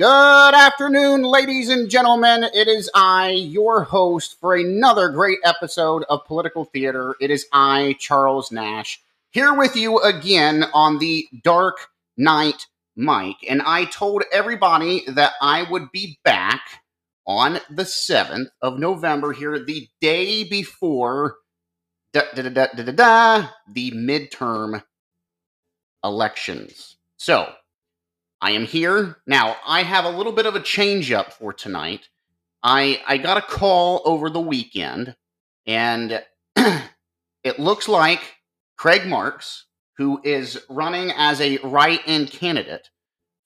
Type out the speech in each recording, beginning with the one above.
Good afternoon, ladies and gentlemen. It is I, your host, for another great episode of Political Theater. It is I, Charles Nash, here with you again on the Dark Knight Mike. And I told everybody that I would be back on the 7th of November here, the day before da, da, da, da, da, da, the midterm elections. So, I am here. Now, I have a little bit of a change up for tonight. I I got a call over the weekend and it looks like Craig Marks, who is running as a write-in candidate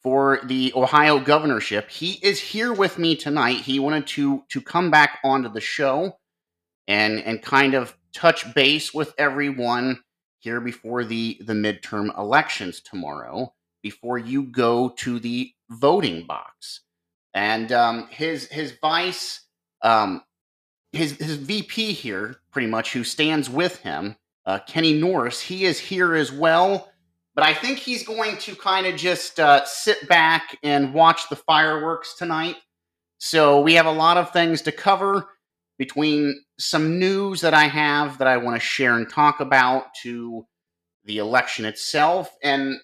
for the Ohio governorship, he is here with me tonight. He wanted to to come back onto the show and and kind of touch base with everyone here before the the midterm elections tomorrow before you go to the voting box. And um, his his vice, um, his his VP here, pretty much, who stands with him, uh, Kenny Norris, he is here as well. But I think he's going to kind of just uh, sit back and watch the fireworks tonight. So we have a lot of things to cover between some news that I have that I want to share and talk about to the election itself and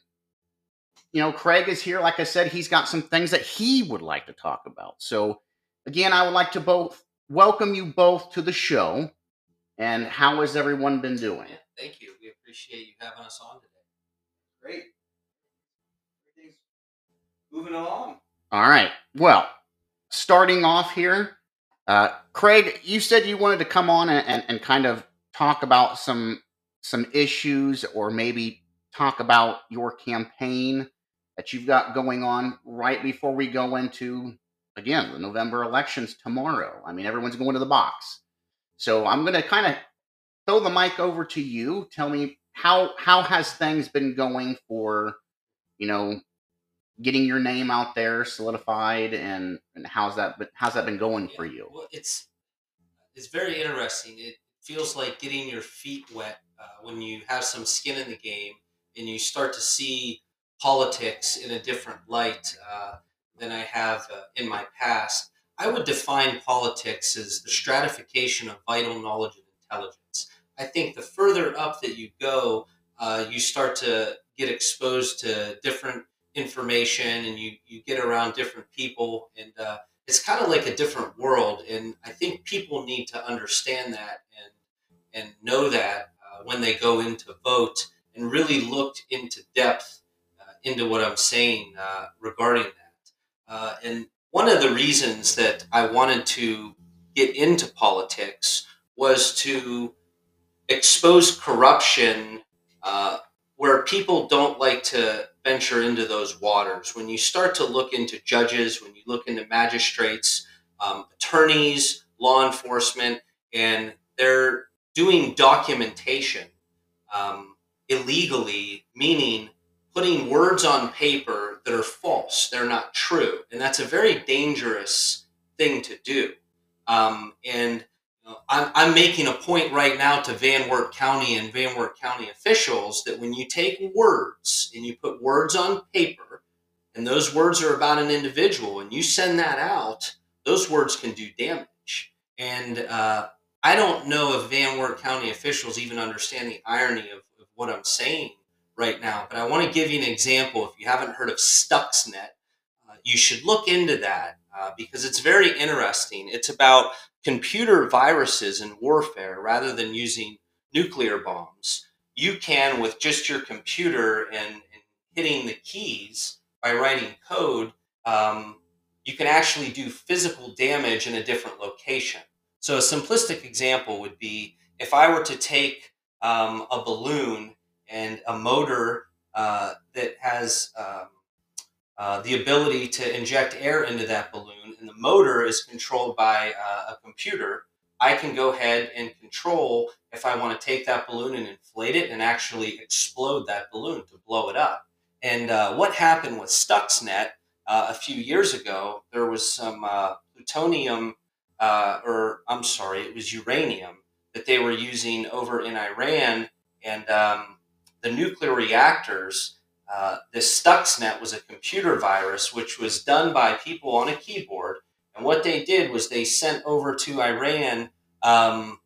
you know, Craig is here. Like I said, he's got some things that he would like to talk about. So, again, I would like to both welcome you both to the show. And how has everyone been doing? Yeah, thank you. We appreciate you having us on today. Great. Everything's moving along. All right. Well, starting off here, uh, Craig, you said you wanted to come on and, and, and kind of talk about some some issues or maybe talk about your campaign that you've got going on right before we go into again the November elections tomorrow. I mean, everyone's going to the box. So I'm going to kind of throw the mic over to you. Tell me how how has things been going for you know getting your name out there solidified and and how's that been, how's that been going Yeah, for you? Well, it's it's very interesting. It feels like getting your feet wet uh, when you have some skin in the game and you start to see politics in a different light uh, than I have uh, in my past. I would define politics as the stratification of vital knowledge and intelligence. I think the further up that you go, uh, you start to get exposed to different information and you, you get around different people and uh, it's kind of like a different world and i think people need to understand that and and know that uh, when they go in to vote and really look into depth into what i'm saying uh, regarding that uh, and one of the reasons that i wanted to get into politics was to expose corruption uh, where people don't like to venture into those waters. When you start to look into judges, when you look into magistrates, um, attorneys, law enforcement, and they're doing documentation um, illegally, meaning putting words on paper that are false, they're not true. And that's a very dangerous thing to do. Um, and you know, I'm, I'm making a point right now to Van Wert County and Van Wert County officials that when you take words and you put words on paper, and those words are about an individual, and you send that out, those words can do damage. And uh, I don't know if Van Wert County officials even understand the irony of, of what I'm saying right now, but I want to give you an example. If you haven't heard of Stuxnet, uh, you should look into that uh, because it's very interesting. It's about computer viruses and warfare rather than using nuclear bombs. You can, with just your computer and, and hitting the keys by writing code, um, you can actually do physical damage in a different location. So, a simplistic example would be if I were to take um, a balloon and a motor uh, that has um, uh, the ability to inject air into that balloon, and the motor is controlled by uh, a computer. I can go ahead and control if I want to take that balloon and inflate it and actually explode that balloon to blow it up. And uh, what happened with Stuxnet uh, a few years ago, there was some uh, plutonium, or I'm sorry, it was uranium that they were using over in Iran, and um, the nuclear reactors uh, this Stuxnet was a computer virus which was done by people on a keyboard. And what they did was they sent over to Iran um,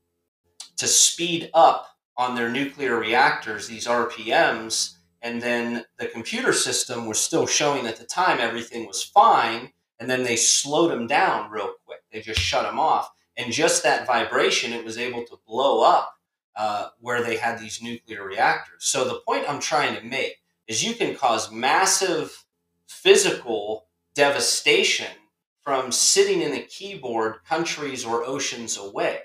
to speed up on their nuclear reactors these RPMs. And then the computer system was still showing at the time everything was fine. And then they slowed them down real quick. They just shut them off. And just that vibration, it was able to blow up uh, where they had these nuclear reactors. So the point I'm trying to make is you can cause massive physical devastation from sitting in a keyboard countries or oceans away.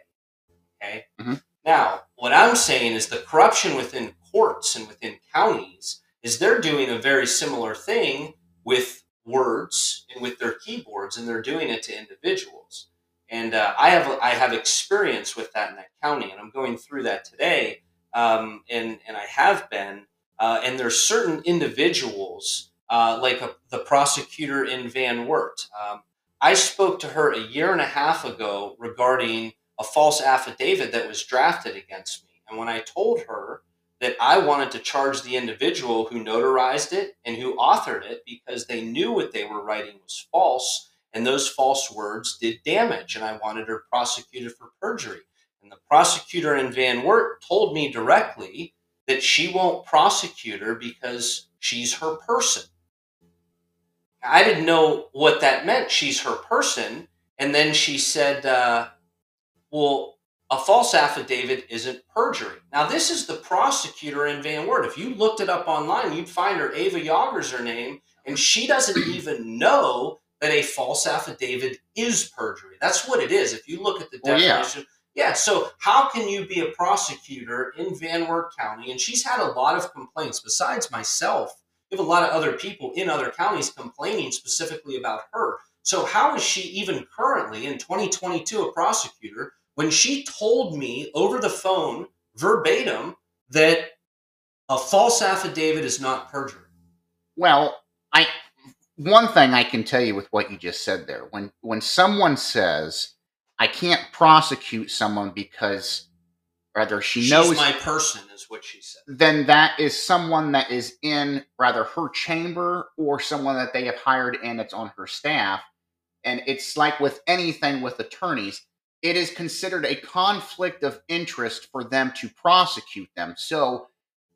Okay. Mm-hmm. Now, what I'm saying is the corruption within courts and within counties is they're doing a very similar thing with words and with their keyboards, and they're doing it to individuals. And uh, I have I have experience with that in that county, and I'm going through that today. Um, and and I have been, uh, and there's certain individuals uh, like a, the prosecutor in Van Wert. Um, I spoke to her a year and a half ago regarding a false affidavit that was drafted against me, and when I told her that I wanted to charge the individual who notarized it and who authored it because they knew what they were writing was false and those false words did damage, and I wanted her prosecuted for perjury. And the prosecutor in Van Wert told me directly that she won't prosecute her because she's her person. I didn't know what that meant. She's her person. And then she said, uh, well, a false affidavit isn't perjury. Now, this is the prosecutor in Van Wert. If you looked it up online, you'd find her, Ava Yarger's her name, and she doesn't even know that a false affidavit is perjury. That's what it is. If you look at the Well, yeah. definition. yeah. so how can you be a prosecutor in Van Wert County? And she's had a lot of complaints besides myself. We have a lot of other people in other counties complaining specifically about her. So how is she even currently in 2022 a prosecutor when she told me over the phone verbatim that a false affidavit is not perjury? Well, one thing I can tell you with what you just said there, when when someone says I can't prosecute someone because rather she She's knows my person, is what she said. then that is someone that is in rather her chamber or someone that they have hired and it's on her staff. And it's like with anything with attorneys, it is considered a conflict of interest for them to prosecute them. So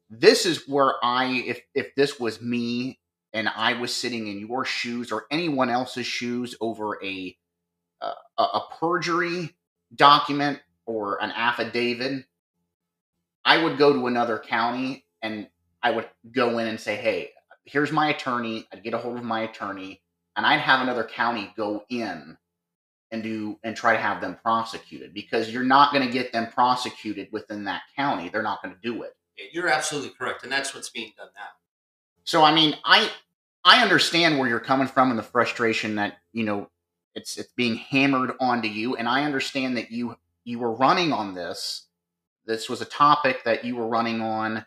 this is where I if if this was me and I was sitting in your shoes or anyone else's shoes over a a perjury document or an affidavit, I would go to another county and I would go in and say, "Hey, here's my attorney." I'd get a hold of my attorney, and I'd have another county go in and do and try to have them prosecuted because you're not going to get them prosecuted within that county. They're not going to do it. You're absolutely correct, and that's what's being done now. So I mean, I I understand where you're coming from and the frustration that you know it's it's being hammered onto you, and I understand that you you were running on this. This was a topic that you were running on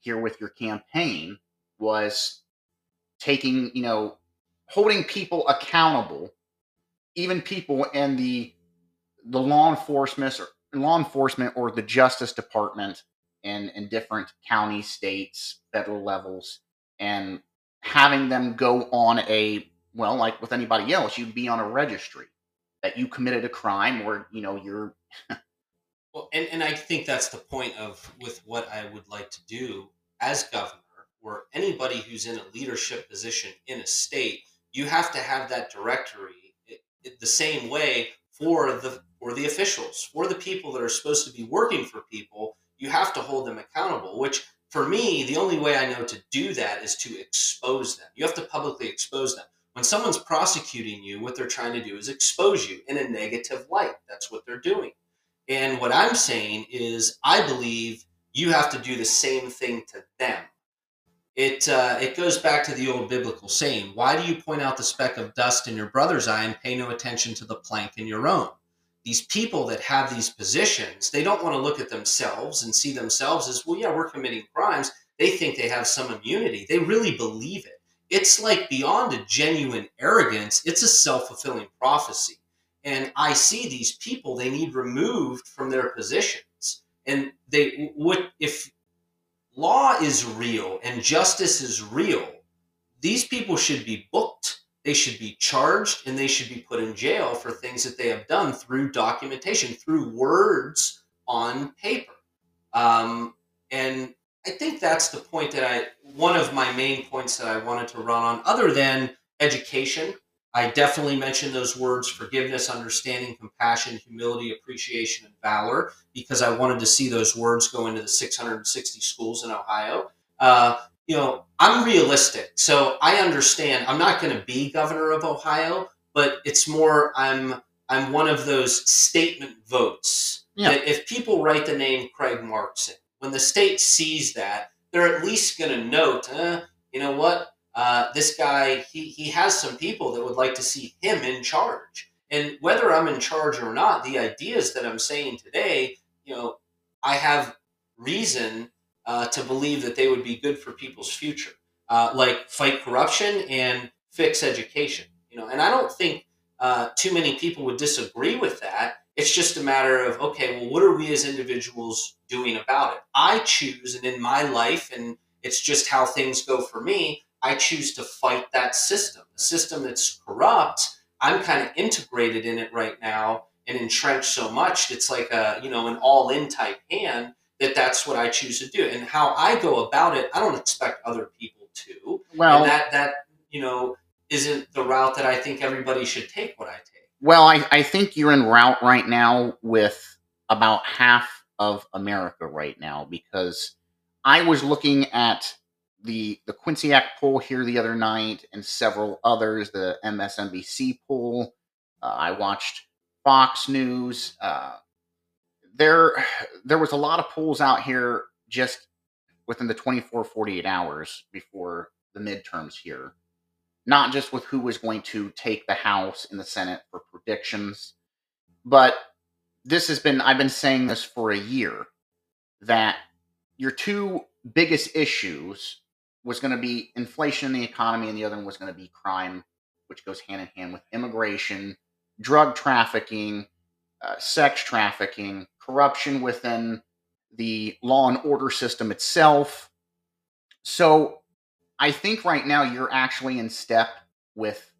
here with your campaign was taking you know holding people accountable, even people in the the law enforcement or law enforcement or the Justice Department in in different county, states, federal levels and having them go on a well like with anybody else you'd be on a registry that you committed a crime or you know you're Well, and, and I think that's the point of with what I would like to do as governor, or anybody who's in a leadership position in a state, you have to have that directory it, it- the same way for the for the officials, for the people that are supposed to be working for people. You have to hold them accountable. Which for me, the only way I know to do that is to expose them. You have to publicly expose them. When someone's prosecuting you, what they're trying to do is expose you in a negative light. That's what they're doing. And what I'm saying is, I believe you have to do the same thing to them. It uh, it goes back to the old biblical saying: Why do you point out the speck of dust in your brother's eye and pay no attention to the plank in your own? These people that have these positions, they don't want to look at themselves and see themselves as, well, yeah, we're committing crimes. They think they have some immunity. They really believe it. It's like beyond a genuine arrogance. It's a self fulfilling prophecy and I see these people they need removed from their positions. And they would if law is real and justice is real, these people should be booked. They should be charged and they should be put in jail for things that they have done through documentation, through words on paper. Um, and I think that's the point that I, one of my main points that I wanted to run on, other than education. I definitely mentioned those words forgiveness, understanding, compassion, humility, appreciation, and valor because I wanted to see those words go into the 660 schools in Ohio. Uh, you know, I'm realistic. So I understand I'm not going to be governor of Ohio, but it's more I'm I'm one of those statement votes yeah. that if people write the name Craig Markson, when the state sees that, they're at least going to note, eh, you know what, uh, this guy, he, he has some people that would like to see him in charge. And whether I'm in charge or not, the ideas that I'm saying today, you know, I have reason uh, to believe that they would be good for people's future, uh, like fight corruption and fix education. You know, and I don't think uh, too many people would disagree with that. It's just a matter of okay, well, what are we as individuals doing about it? I choose, and in my life, and it's just how things go for me. I choose to fight that system, the system that's corrupt. I'm kind of integrated in it right now and entrenched so much. It's like a you know an all-in type hand that that's what I choose to do, and how I go about it. I don't expect other people to. Well, and that that you know isn't the route that I think everybody should take. What I take. Well, I, I think you're in route right now with about half of America right now because I was looking at the the Quinnipiac poll here the other night and several others, the MSNBC poll. Uh, I watched Fox News. Uh, there, there was a lot of polls out here just within the 24, 48 hours before the midterms here. Not just with who was going to take the House and the Senate for predictions, but this has been, I've been saying this for a year, that your two biggest issues was going to be inflation in the economy, and the other one was going to be crime, which goes hand in hand with immigration, drug trafficking, uh, sex trafficking, corruption within the law and order system itself. So I think right now you're actually in step with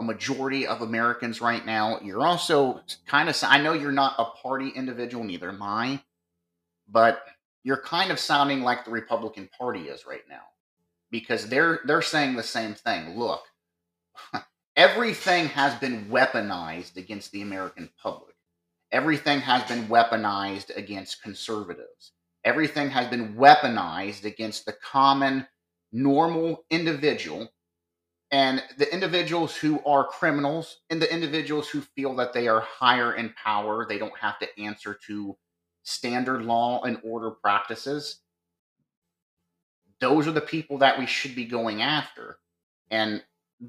a majority of Americans right now. You're also kind of, I know you're not a party individual, neither am I, but you're kind of sounding like the Republican Party is right now because they're they're saying the same thing. Look, everything has been weaponized against the American public. Everything has been weaponized against conservatives. Everything has been weaponized against the common normal individual and the individuals who are criminals and the individuals who feel that they are higher in power, they don't have to answer to standard law and order practices. Those are the people that we should be going after. And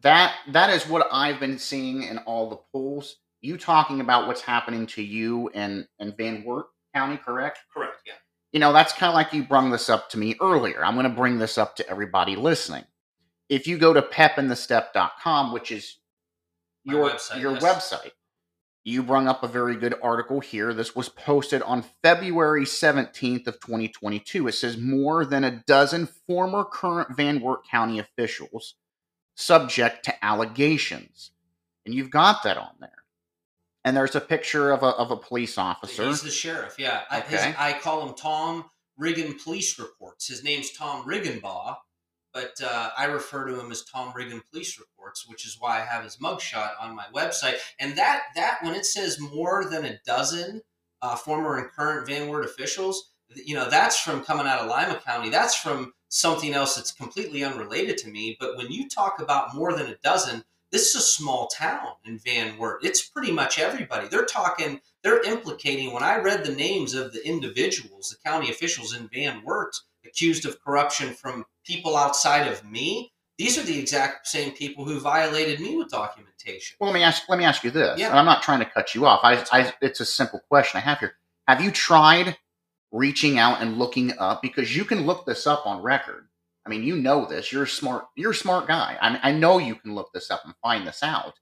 that that is what I've been seeing in all the polls. You talking about what's happening to you in, in Van Wert County, correct? Correct, yeah you know, that's kind of like you brung this up to me earlier. I'm going to bring this up to everybody listening. If you go to pepinthestep.com, which is your website, your yes. website, you brung up a very good article here. This was posted on February 17th of 2022. It says more than a dozen former current Van Wert County officials subject to allegations. And you've got that on there and there's a picture of a of a police officer. He's the sheriff. Yeah, okay. I, his, I call him Tom Riggin Police Reports. His name's Tom Riggenbach, but uh, I refer to him as Tom Riggin Police Reports, which is why I have his mugshot on my website. And that that when it says more than a dozen uh, former and current Van Wert officials, you know, that's from coming out of Lima County. That's from something else that's completely unrelated to me. But when you talk about more than a dozen, this is a small town in Van Wert. It's pretty much everybody. They're talking, they're implicating. When I read the names of the individuals, the county officials in Van Wert accused of corruption from people outside of me, these are the exact same people who violated me with documentation. Well, let me ask. Let me ask you this. Yeah. And I'm not trying to cut you off. I, I, it's a simple question I have here. Have you tried reaching out and looking up because you can look this up on record? I mean, you know this. You're a smart. You're a smart guy. I, I know you can look this up and find this out.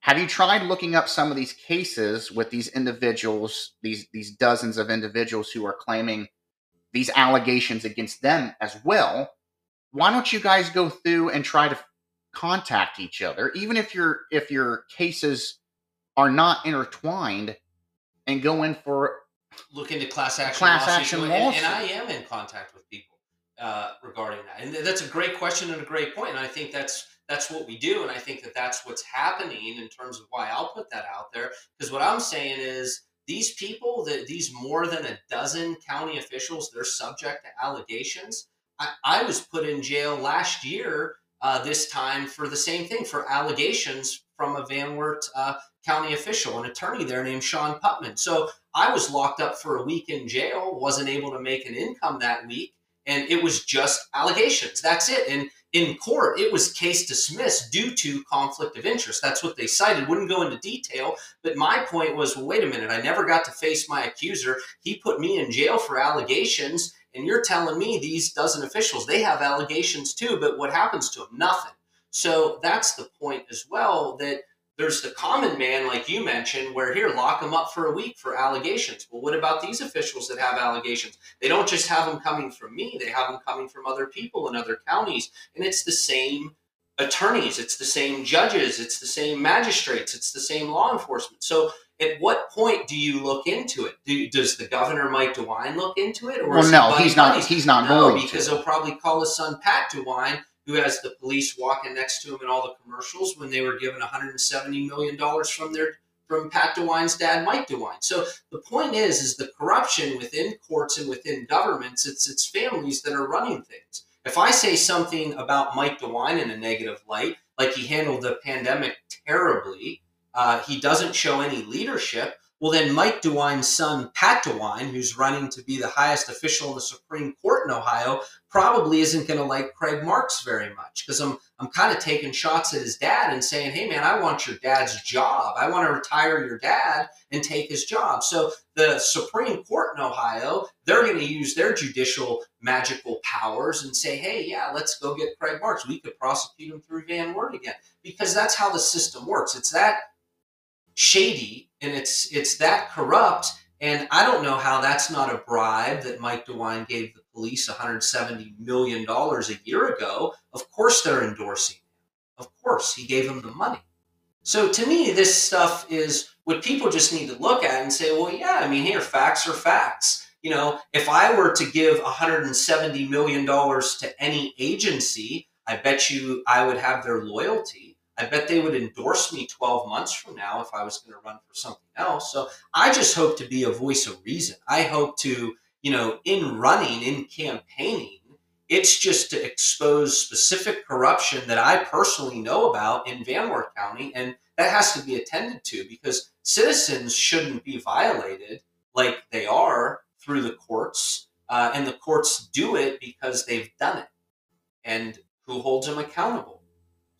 Have you tried looking up some of these cases with these individuals, these these dozens of individuals who are claiming these allegations against them as well. Why don't you guys go through and try to contact each other, even if your if your cases are not intertwined, and go in for look into class action class lawsuits. action and, and. I am in contact with people uh, regarding that, and that's a great question and a great point. And I think that's that's what we do, and I think that that's what's happening in terms of why I'll put that out there. Because what I'm saying is these people that these more than a dozen county officials they're subject to allegations. I, I was put in jail last year uh, this time for the same thing for allegations from a Van Wert uh, county official, an attorney there named Sean Putman. So I was locked up for a week in jail, wasn't able to make an income that week, and it was just allegations. That's it. And in court, it was case dismissed due to conflict of interest. That's what they cited. Wouldn't go into detail, but my point was, well, wait a minute. I never got to face my accuser. He put me in jail for allegations, and you're telling me these dozen officials they have allegations too. But what happens to them? Nothing. So that's the point as well. That there's the common man, like you mentioned, where here, lock them up for a week for allegations. Well, what about these officials that have allegations? They don't just have them coming from me, they have them coming from other people in other counties. And it's the same attorneys, it's the same judges, it's the same magistrates, it's the same law enforcement. So, at what point do you look into it? Do, does the governor Mike DeWine look into it, or well, no, he's not. He's not no, going because to. he'll probably call his son Pat DeWine, who has the police walking next to him in all the commercials when they were given 170 million dollars from their from Pat DeWine's dad, Mike DeWine. So the point is, is the corruption within courts and within governments. It's it's families that are running things. If I say something about Mike DeWine in a negative light, like he handled the pandemic terribly, uh, he doesn't show any leadership. Well, then Mike DeWine's son, Pat DeWine, who's running to be the highest official in the Supreme Court in Ohio, probably isn't going to like Craig Marks very much because I'm I'm kind of taking shots at his dad and saying, "Hey, man, I want your dad's job. I want to retire your dad and take his job." So the Supreme Court in Ohio, they're going to use their judicial magical powers and say, "Hey, yeah, let's go get Craig Marks. We could prosecute him through Van Wert again," because that's how the system works. It's that shady and it's it's that corrupt and i don't know how that's not a bribe that mike dewine gave the police 170 million dollars a year ago. Of course they're endorsing him. Of course he gave them the money. So to me this stuff is what people just need to look at and say well yeah i mean here facts are facts. You know if i were to give 170 million dollars to any agency i bet you i would have their loyalty I bet they would endorse me 12 months from now if I was going to run for something else. So I just hope to be a voice of reason. I hope to, you know, in running, in campaigning, it's just to expose specific corruption that I personally know about in Van Wert County. And that has to be attended to because citizens shouldn't be violated like they are through the courts. Uh, and the courts do it because they've done it. And who holds them accountable?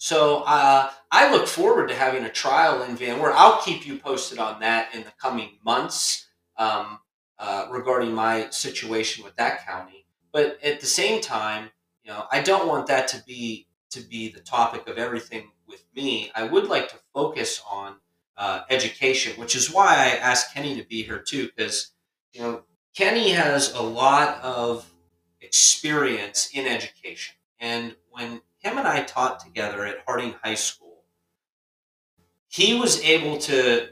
So uh, I look forward to having a trial in Van Wert. I'll keep you posted on that in the coming months um, uh, regarding my situation with that county. But at the same time, you know, I don't want that to be to be the topic of everything with me. I would like to focus on uh, education, which is why I asked Kenny to be here too, because you know Kenny has a lot of experience in education, and when him and I taught together at Harding High School, he was able to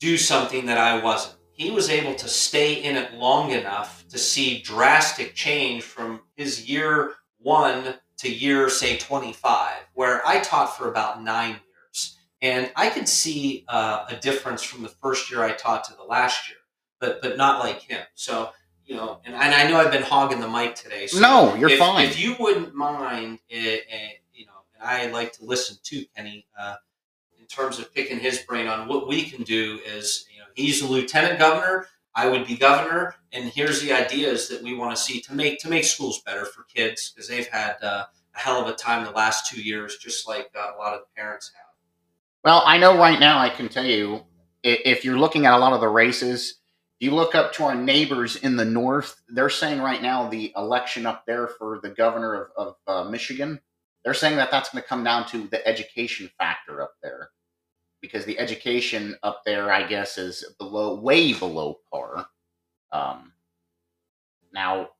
do something that I wasn't. He was able to stay in it long enough to see drastic change from his year one to year, say, 25, where I taught for about nine years. And I could see uh, a difference from the first year I taught to the last year, but, but not like him. So, you know, and, and I know I've been hogging the mic today. So no, you're if, fine. If you wouldn't mind, it, it, you know, and I like to listen to Kenny uh, in terms of picking his brain on what we can do. Is you know, he's a lieutenant governor. I would be governor, and here's the ideas that we want to see to make to make schools better for kids because they've had uh, a hell of a time the last two years, just like uh, a lot of the parents have. Well, I know right now I can tell you if you're looking at a lot of the races, you look up to our neighbors in the north, they're saying right now the election up there for the governor of, of uh, Michigan, they're saying that that's going to come down to the education factor up there. Because the education up there, I guess, is below, way below par. Um, now,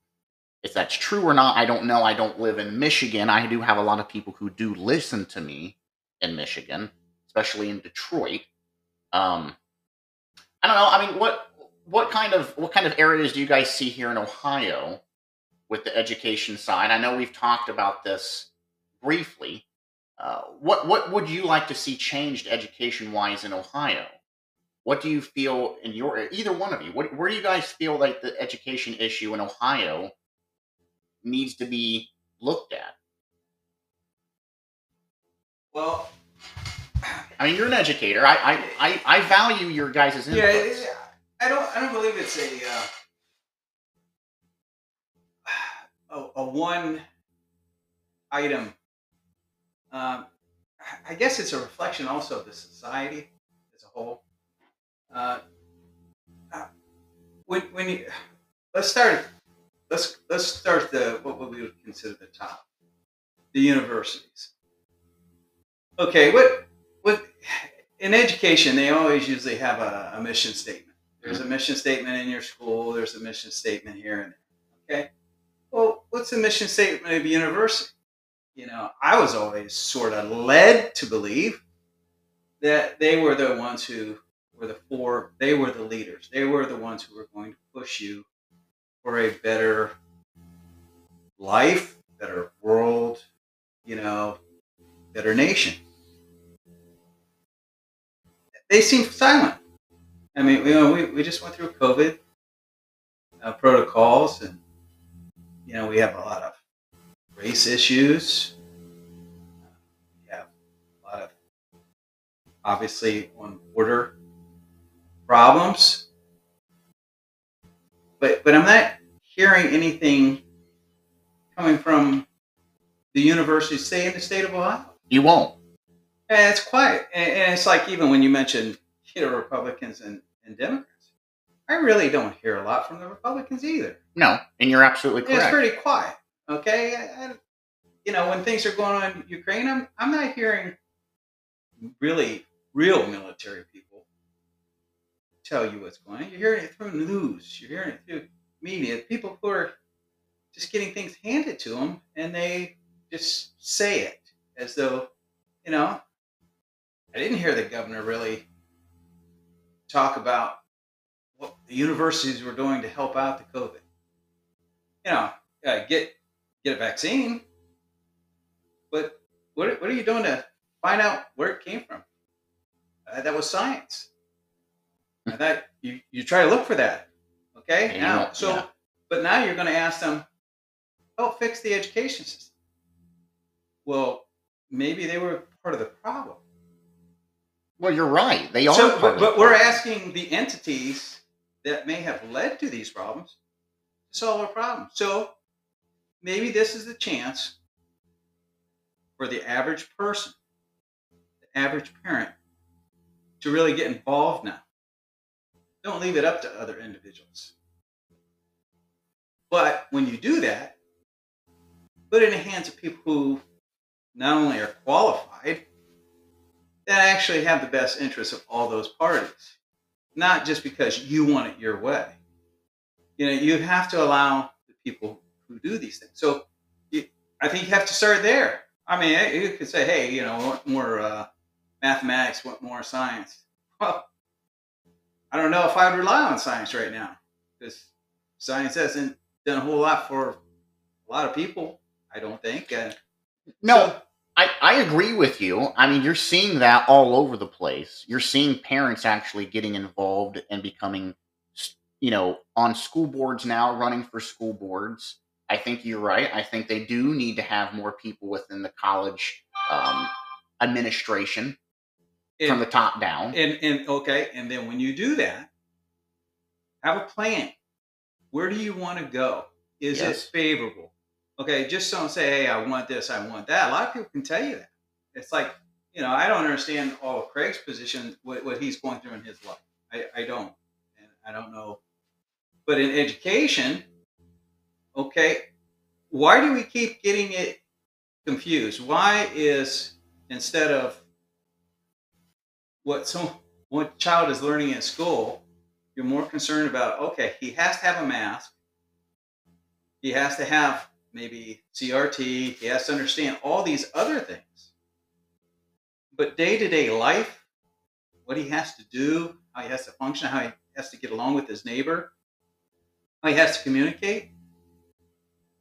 If that's true or not, I don't know. I don't live in Michigan. I do have a lot of people who do listen to me in Michigan, especially in Detroit. Um, I don't know. I mean, what what kind of what kind of areas do you guys see here in Ohio with the education side? I know we've talked about this briefly. Uh, what what would you like to see changed education wise in Ohio? What do you feel in your either one of you? What, where do you guys feel like the education issue in Ohio needs to be looked at? Well, I mean, you're an educator. I I, I, I value your guys' input. yeah, I don't. I don't believe it's a uh, a, a one item. Um, I guess it's a reflection also of the society as a whole. Uh, uh, when when you let's start let's let's start the what we would consider the top, the universities. Okay, what what in education they always usually have a, a mission statement. There's a mission statement in your school. There's a mission statement here and. Okay, well, what's the mission statement of university? You know, I was always sort of led to believe that they were the ones who were the four. They were the leaders. They were the ones who were going to push you for a better life, better world, you know, better nation. They seem silent. I mean, you know, we, we just went through COVID uh, protocols, and you know, we have a lot of race issues. We have a lot of obviously on border problems, but but I'm not hearing anything coming from the university, say in the state of Ohio. You won't. And it's quiet. And, and it's like even when you mention you know Republicans and, and Democrats, I really don't hear a lot from the Republicans either. No, and you're absolutely It's pretty quiet. Okay, I, I- you know when things are going on in Ukraine, I'm I'm not hearing really real military people tell you what's going on. You're hearing it through news. You're hearing it through media. People who are just getting things handed to them, and they just say it as though, you know. I didn't hear the governor really talk about what the universities were doing to help out the COVID. You know, uh, get get a vaccine, but what what are you doing to find out where it came from? Uh, that was science. I thought you you try to look for that. Okay, And now so, yeah. but now you're going to ask them, help fix the education system. Well, maybe they were part of the problem. Well, you're right. They are. So, part but, but we're asking the entities that may have led to these problems to solve our problem. So maybe this is the chance for the average person, the average parent, to really get involved now. Don't leave it up to other individuals. But when you do that, put it in the hands of people who not only are qualified, that actually have the best interests of all those parties, not just because you want it your way. You know, you have to allow the people who do these things. So you, I think you have to start there. I mean, eh, you could say, hey, you know, I want more uh, mathematics, want more science. Well, I don't know if I'd rely on science right now because science hasn't done a whole lot for a lot of people, I don't think. And No, so- I, I agree with you. I mean, you're seeing that all over the place. You're seeing parents actually getting involved and becoming, you know, on school boards now, running for school boards. I think you're right. I think they do need to have more people within the college um, administration from the top down. And and okay, and then when you do that, have a plan. Where do you want to go? Is Yes. it favorable? Okay, just don't say, "Hey, I want this, I want that." A lot of people can tell you that. It's like, you know, I don't understand all of Craig's position, what, what he's going through in his life. I, I don't, and I don't know. But in education, okay, why do we keep getting it confused? Why is instead of what some what child is learning in school, you're more concerned about okay, he has to have a mask. He has to have maybe CRT. He has to understand all these other things. But day to day life, what he has to do, how he has to function, how he has to get along with his neighbor, how he has to communicate.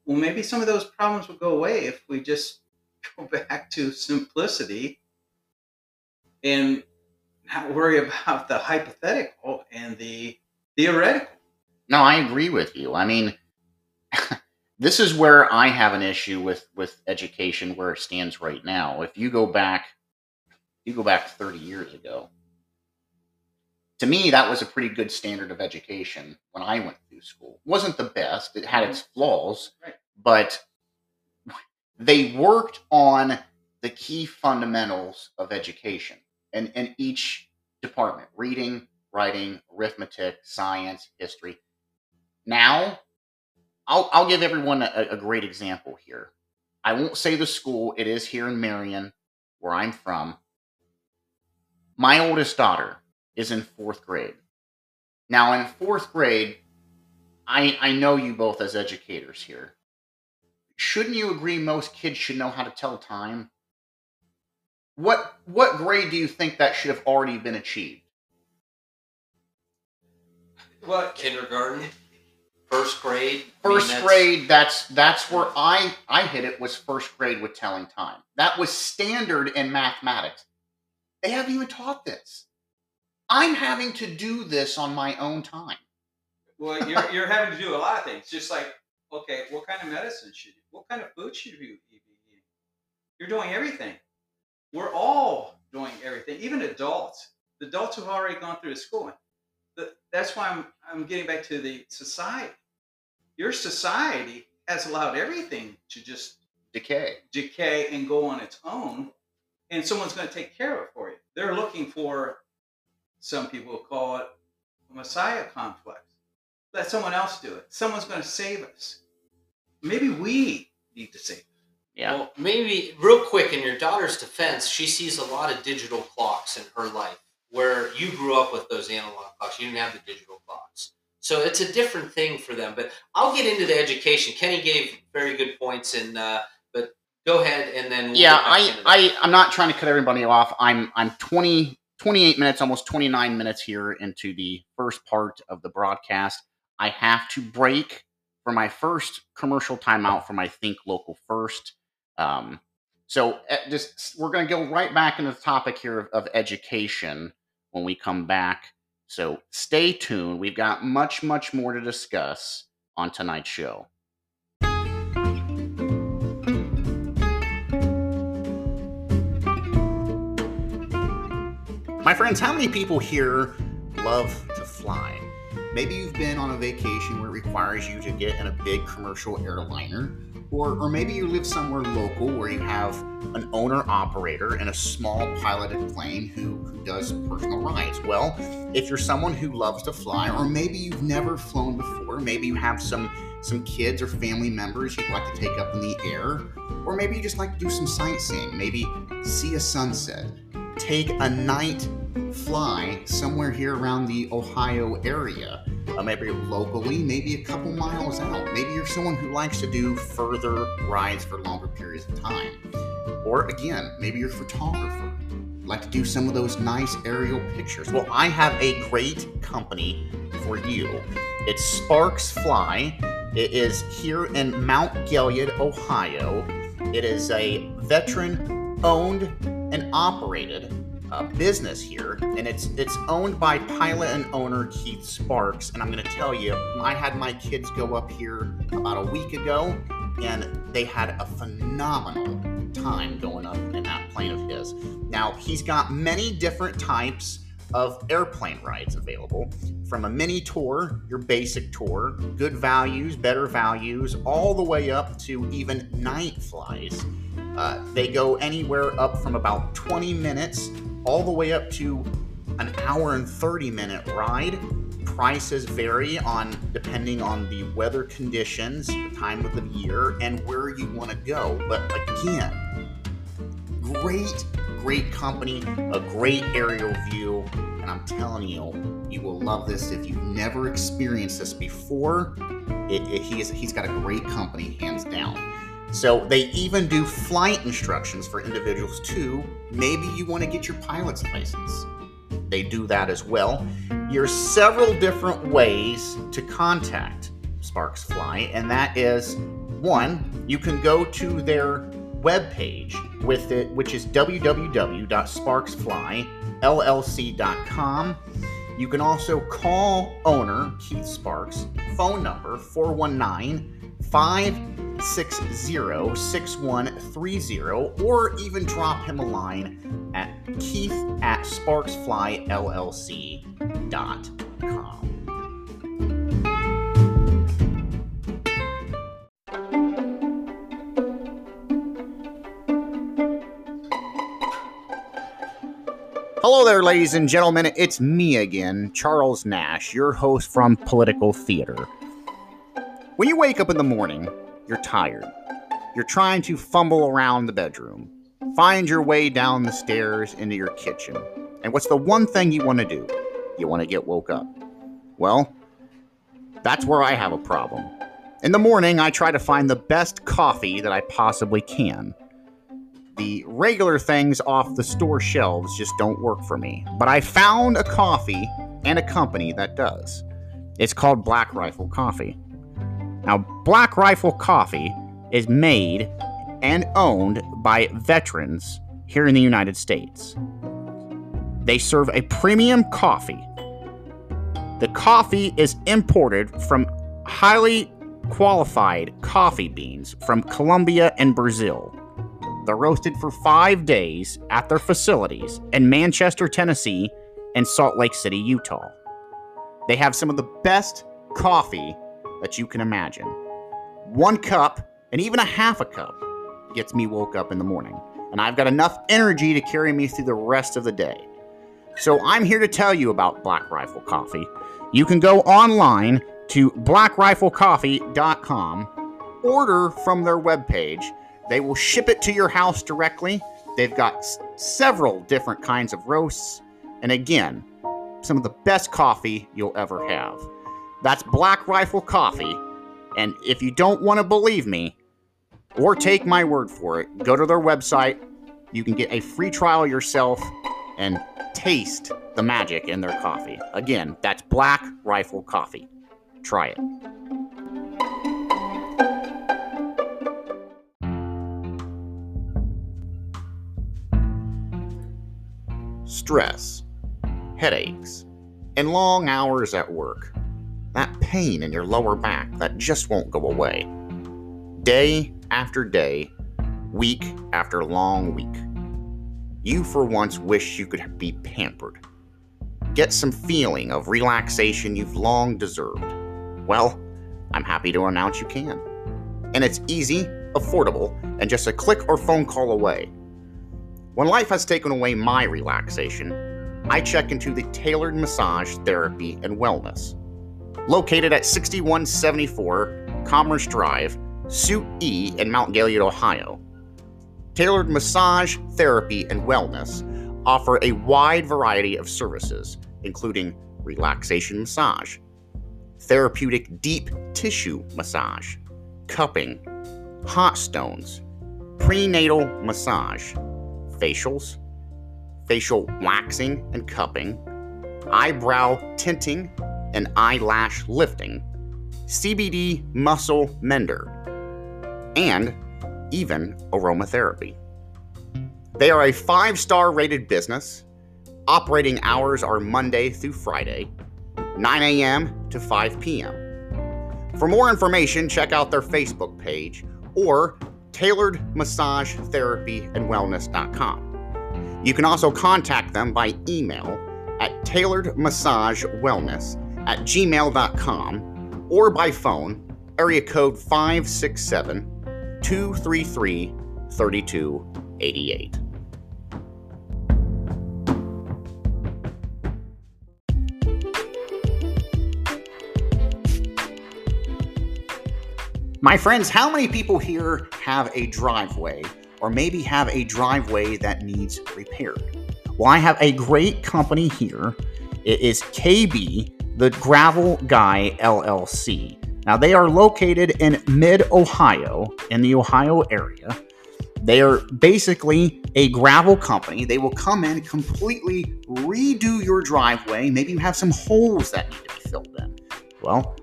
Well, maybe some of those problems will go away if we just go back to simplicity and not worry about the hypothetical and the theoretical. No, I agree with you. I mean, this is where I have an issue with with education where it stands right now. If you go back, you go back 30 years ago. To me, that was a pretty good standard of education when I went through school. wasn't the best; it had its mm-hmm. flaws, Right. but they worked on the key fundamentals of education and in each department: reading, writing, arithmetic, science, history. Now, I'll, I'll give everyone a, a great example here. I won't say the school, it is here in Marion, where I'm from. My oldest daughter is in fourth grade. Now, in fourth grade, I, I know you both as educators here. Shouldn't you agree most kids should know how to tell time? What what grade do you think that should have already been achieved? What Kindergarten, first grade. I mean, First that's- grade, that's that's where I I hit it was first grade with telling time. That was standard in mathematics. They haven't even taught this. I'm having to do this on my own time. well, you're, you're having to do a lot of things. Just like, okay, what kind of medicine should you? What kind of food should you be eating? You're doing everything. We're all doing everything, even adults. The adults who've already gone through the schooling. That's why I'm I'm getting back to the society. Your society has allowed everything to just Decay. decay and go on its own, and someone's going to take care of it for you. They're looking for, some people call it a messiah complex. Let someone else do it. Someone's going to save us. Maybe we need to save. Yeah. Well, maybe real quick in your daughter's defense, she sees a lot of digital clocks in her life where you grew up with those analog clocks. You didn't have the digital clocks. So it's a different thing for them. But I'll get into the education. Kenny gave very good points, and uh, but go ahead and then we'll yeah, I. I, I'm not trying to cut everybody off. I'm, I'm 20, 28 minutes, almost 29 minutes here into the first part of the broadcast. I have to break for my first commercial timeout for my Think Local First. Um, so uh, just we're going to go right back into the topic here of, of education when we come back. So stay tuned. We've got much, much more to discuss on tonight's show. My friends, how many people here love to fly? Maybe you've been on a vacation where it requires you to get in a big commercial airliner, or, or maybe you live somewhere local where you have an owner operator and a small piloted plane who, who does personal rides. Well, if you're someone who loves to fly, or maybe you've never flown before, maybe you have some some kids or family members you'd like to take up in the air, or maybe you just like to do some sightseeing, maybe see a sunset, take a night fly somewhere here around the Ohio area. Uh, maybe locally, maybe a couple miles out. Maybe you're someone who likes to do further rides for longer periods of time. Or again, maybe you're a photographer. Like to do some of those nice aerial pictures. Well, I have a great company for you. It's Sparks Fly. It is here in Mount Gilead, Ohio. It is a veteran owned and operated uh, business here, and it's it's owned by pilot and owner Keith Sparks. And I'm going to tell you, I had my kids go up here about a week ago, and they had a phenomenal time going up in that plane of his. Now he's got many different types of airplane rides available, from a mini tour, your basic tour, good values, better values, all the way up to even night flies. Uh, they go anywhere up from about 20 minutes all the way up to an hour and 30 minute ride. Prices vary on depending on the weather conditions, the time of the year, and where you want to go. But again, great, great company, a great aerial view, and I'm telling you, you will love this if you've never experienced this before. it, it, he is, he's got a great company, hands down. So they even do flight instructions for individuals too. Maybe you want to get your pilot's license. They do that as well. There's several different ways to contact Sparks Fly, and that is one, you can go to their webpage with it, which is www.sparksflyllc.com. You can also call owner Keith Sparks, phone number 419 560 6130, or even drop him a line at keith at sparksflyllc.com. Hello there, ladies and gentlemen. It's me again, Charles Nash, your host from Political Theater. When you wake up in the morning, you're tired. You're trying to fumble around the bedroom, find your way down the stairs into your kitchen. And what's the one thing you want to do? You want to get woke up. Well, that's where I have a problem. In the morning, I try to find the best coffee that I possibly can the regular things off the store shelves just don't work for me. But I found a coffee and a company that does. It's called Black Rifle Coffee. Now, Black Rifle Coffee is made and owned by veterans here in the United States. They serve a premium coffee. The coffee is imported from highly qualified coffee beans from Colombia and Brazil. They're roasted for five days at their facilities in Manchester, Tennessee, and Salt Lake City, Utah. They have some of the best coffee that you can imagine. One cup, and even a half a cup, gets me woke up in the morning, and I've got enough energy to carry me through the rest of the day. So I'm here to tell you about Black Rifle Coffee. You can go online to blackriflecoffee.com, order from their webpage, they will ship it to your house directly. They've got s- several different kinds of roasts. And again, some of the best coffee you'll ever have. That's Black Rifle Coffee. And if you don't want to believe me or take my word for it, go to their website. You can get a free trial yourself and taste the magic in their coffee. Again, that's Black Rifle Coffee. Try it. stress, headaches, and long hours at work. That pain in your lower back that just won't go away. Day after day, week after long week. You for once wish you could be pampered. Get some feeling of relaxation you've long deserved. Well, I'm happy to announce you can. And it's easy, affordable, and just a click or phone call away. When life has taken away my relaxation, I check into the Tailored Massage Therapy and Wellness. Located at 6174 Commerce Drive, Suite E in Mount Gilead, Ohio. Tailored Massage Therapy and Wellness offer a wide variety of services, including relaxation massage, therapeutic deep tissue massage, cupping, hot stones, prenatal massage, facials, facial waxing and cupping, eyebrow tinting and eyelash lifting, CBD muscle mender, and even aromatherapy. They are a five star rated business. Operating hours are Monday through Friday, 9 a.m. to 5 p.m. For more information, check out their Facebook page or tailoredmassagetherapyandwellness.com. You can also contact them by email at tailoredmassagewellness at gmail.com or by phone, area code 567 233 3288. My friends, how many people here have a driveway or maybe have a driveway that needs repaired? Well, I have a great company here. It is KB, the Gravel Guy LLC. Now, they are located in mid Ohio, in the Ohio area. They are basically a gravel company. They will come in, completely redo your driveway. Maybe you have some holes that need to be filled in. Well,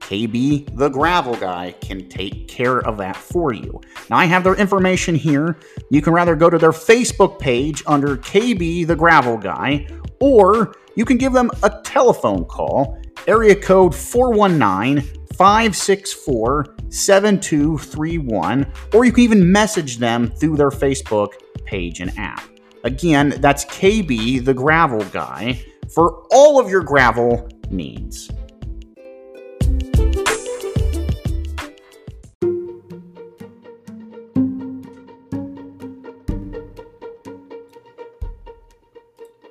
KB the gravel guy can take care of that for you. Now I have their information here. You can rather go to their Facebook page under KB the gravel guy or you can give them a telephone call, area code 419 564 7231, or you can even message them through their Facebook page and app. Again, that's KB, the gravel guy, for all of your gravel needs.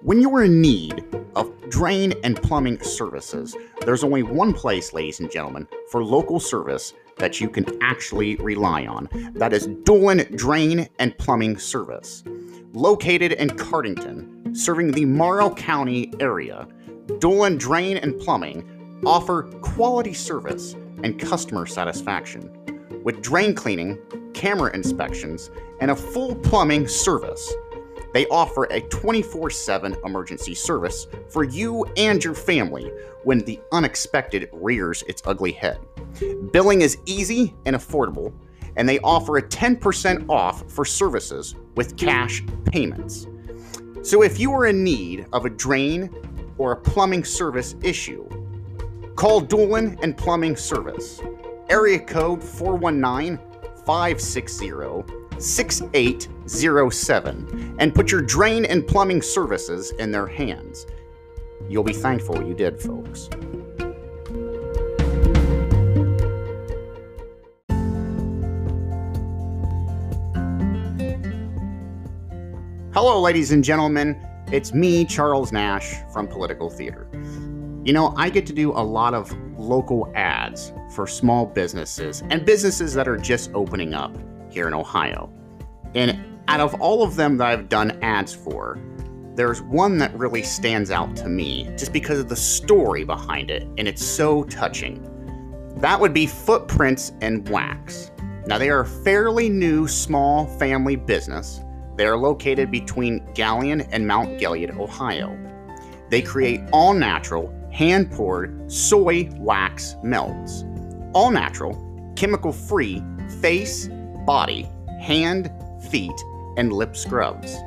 When you're in need of drain and plumbing services, there's only one place, ladies and gentlemen, for local service that you can actually rely on. That is Dolan Drain and Plumbing Service. Located in Cardington, serving the Morrow County area, Dolan Drain and Plumbing offer quality service and customer satisfaction. With drain cleaning, camera inspections, and a full plumbing service, they offer a 24 7 emergency service for you and your family when the unexpected rears its ugly head. Billing is easy and affordable, and they offer a 10% off for services with cash payments. So if you are in need of a drain or a plumbing service issue, call Dolan and Plumbing Service. Area code 419 560 6807 and put your drain and plumbing services in their hands. You'll be thankful you did, folks. Hello, ladies and gentlemen. It's me, Charles Nash from Political Theater. You know, I get to do a lot of local ads for small businesses and businesses that are just opening up here in Ohio. And out of all of them that I've done ads for, there's one that really stands out to me just because of the story behind it, and it's so touching. That would be Footprints in Wax. Now, they are a fairly new small family business. They are located between Galion and Mount Gilead, Ohio. They create all natural, hand poured soy wax melts. All natural, chemical free face, body, hand, feet, and lip scrubs.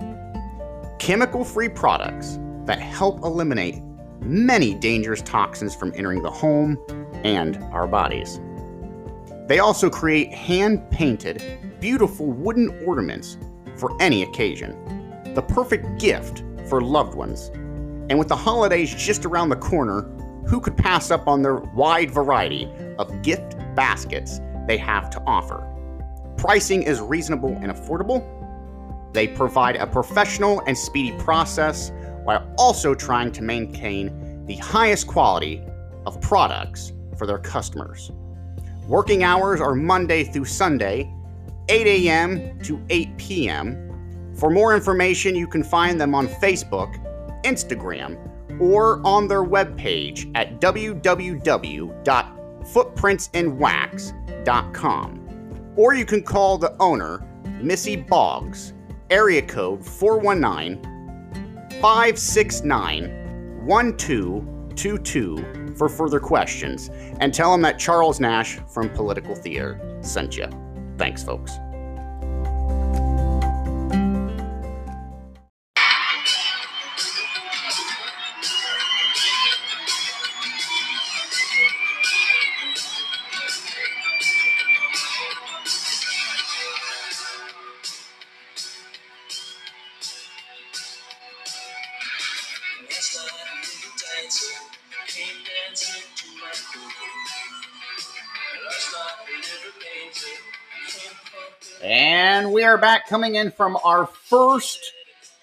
Chemical free products that help eliminate many dangerous toxins from entering the home and our bodies. They also create hand painted, beautiful wooden ornaments for any occasion, the perfect gift for loved ones. And with the holidays just around the corner, who could pass up on their wide variety of gift baskets they have to offer? Pricing is reasonable and affordable. They provide a professional and speedy process while also trying to maintain the highest quality of products for their customers. Working hours are Monday through Sunday, 8 a.m. to 8 p.m. For more information, you can find them on Facebook, Instagram, or on their webpage at www.footprintsinwax.com or you can call the owner, Missy Boggs, area code 419 569 1222 for further questions and tell them that Charles Nash from Political Theater sent you. Thanks, folks. And we are back coming in from our first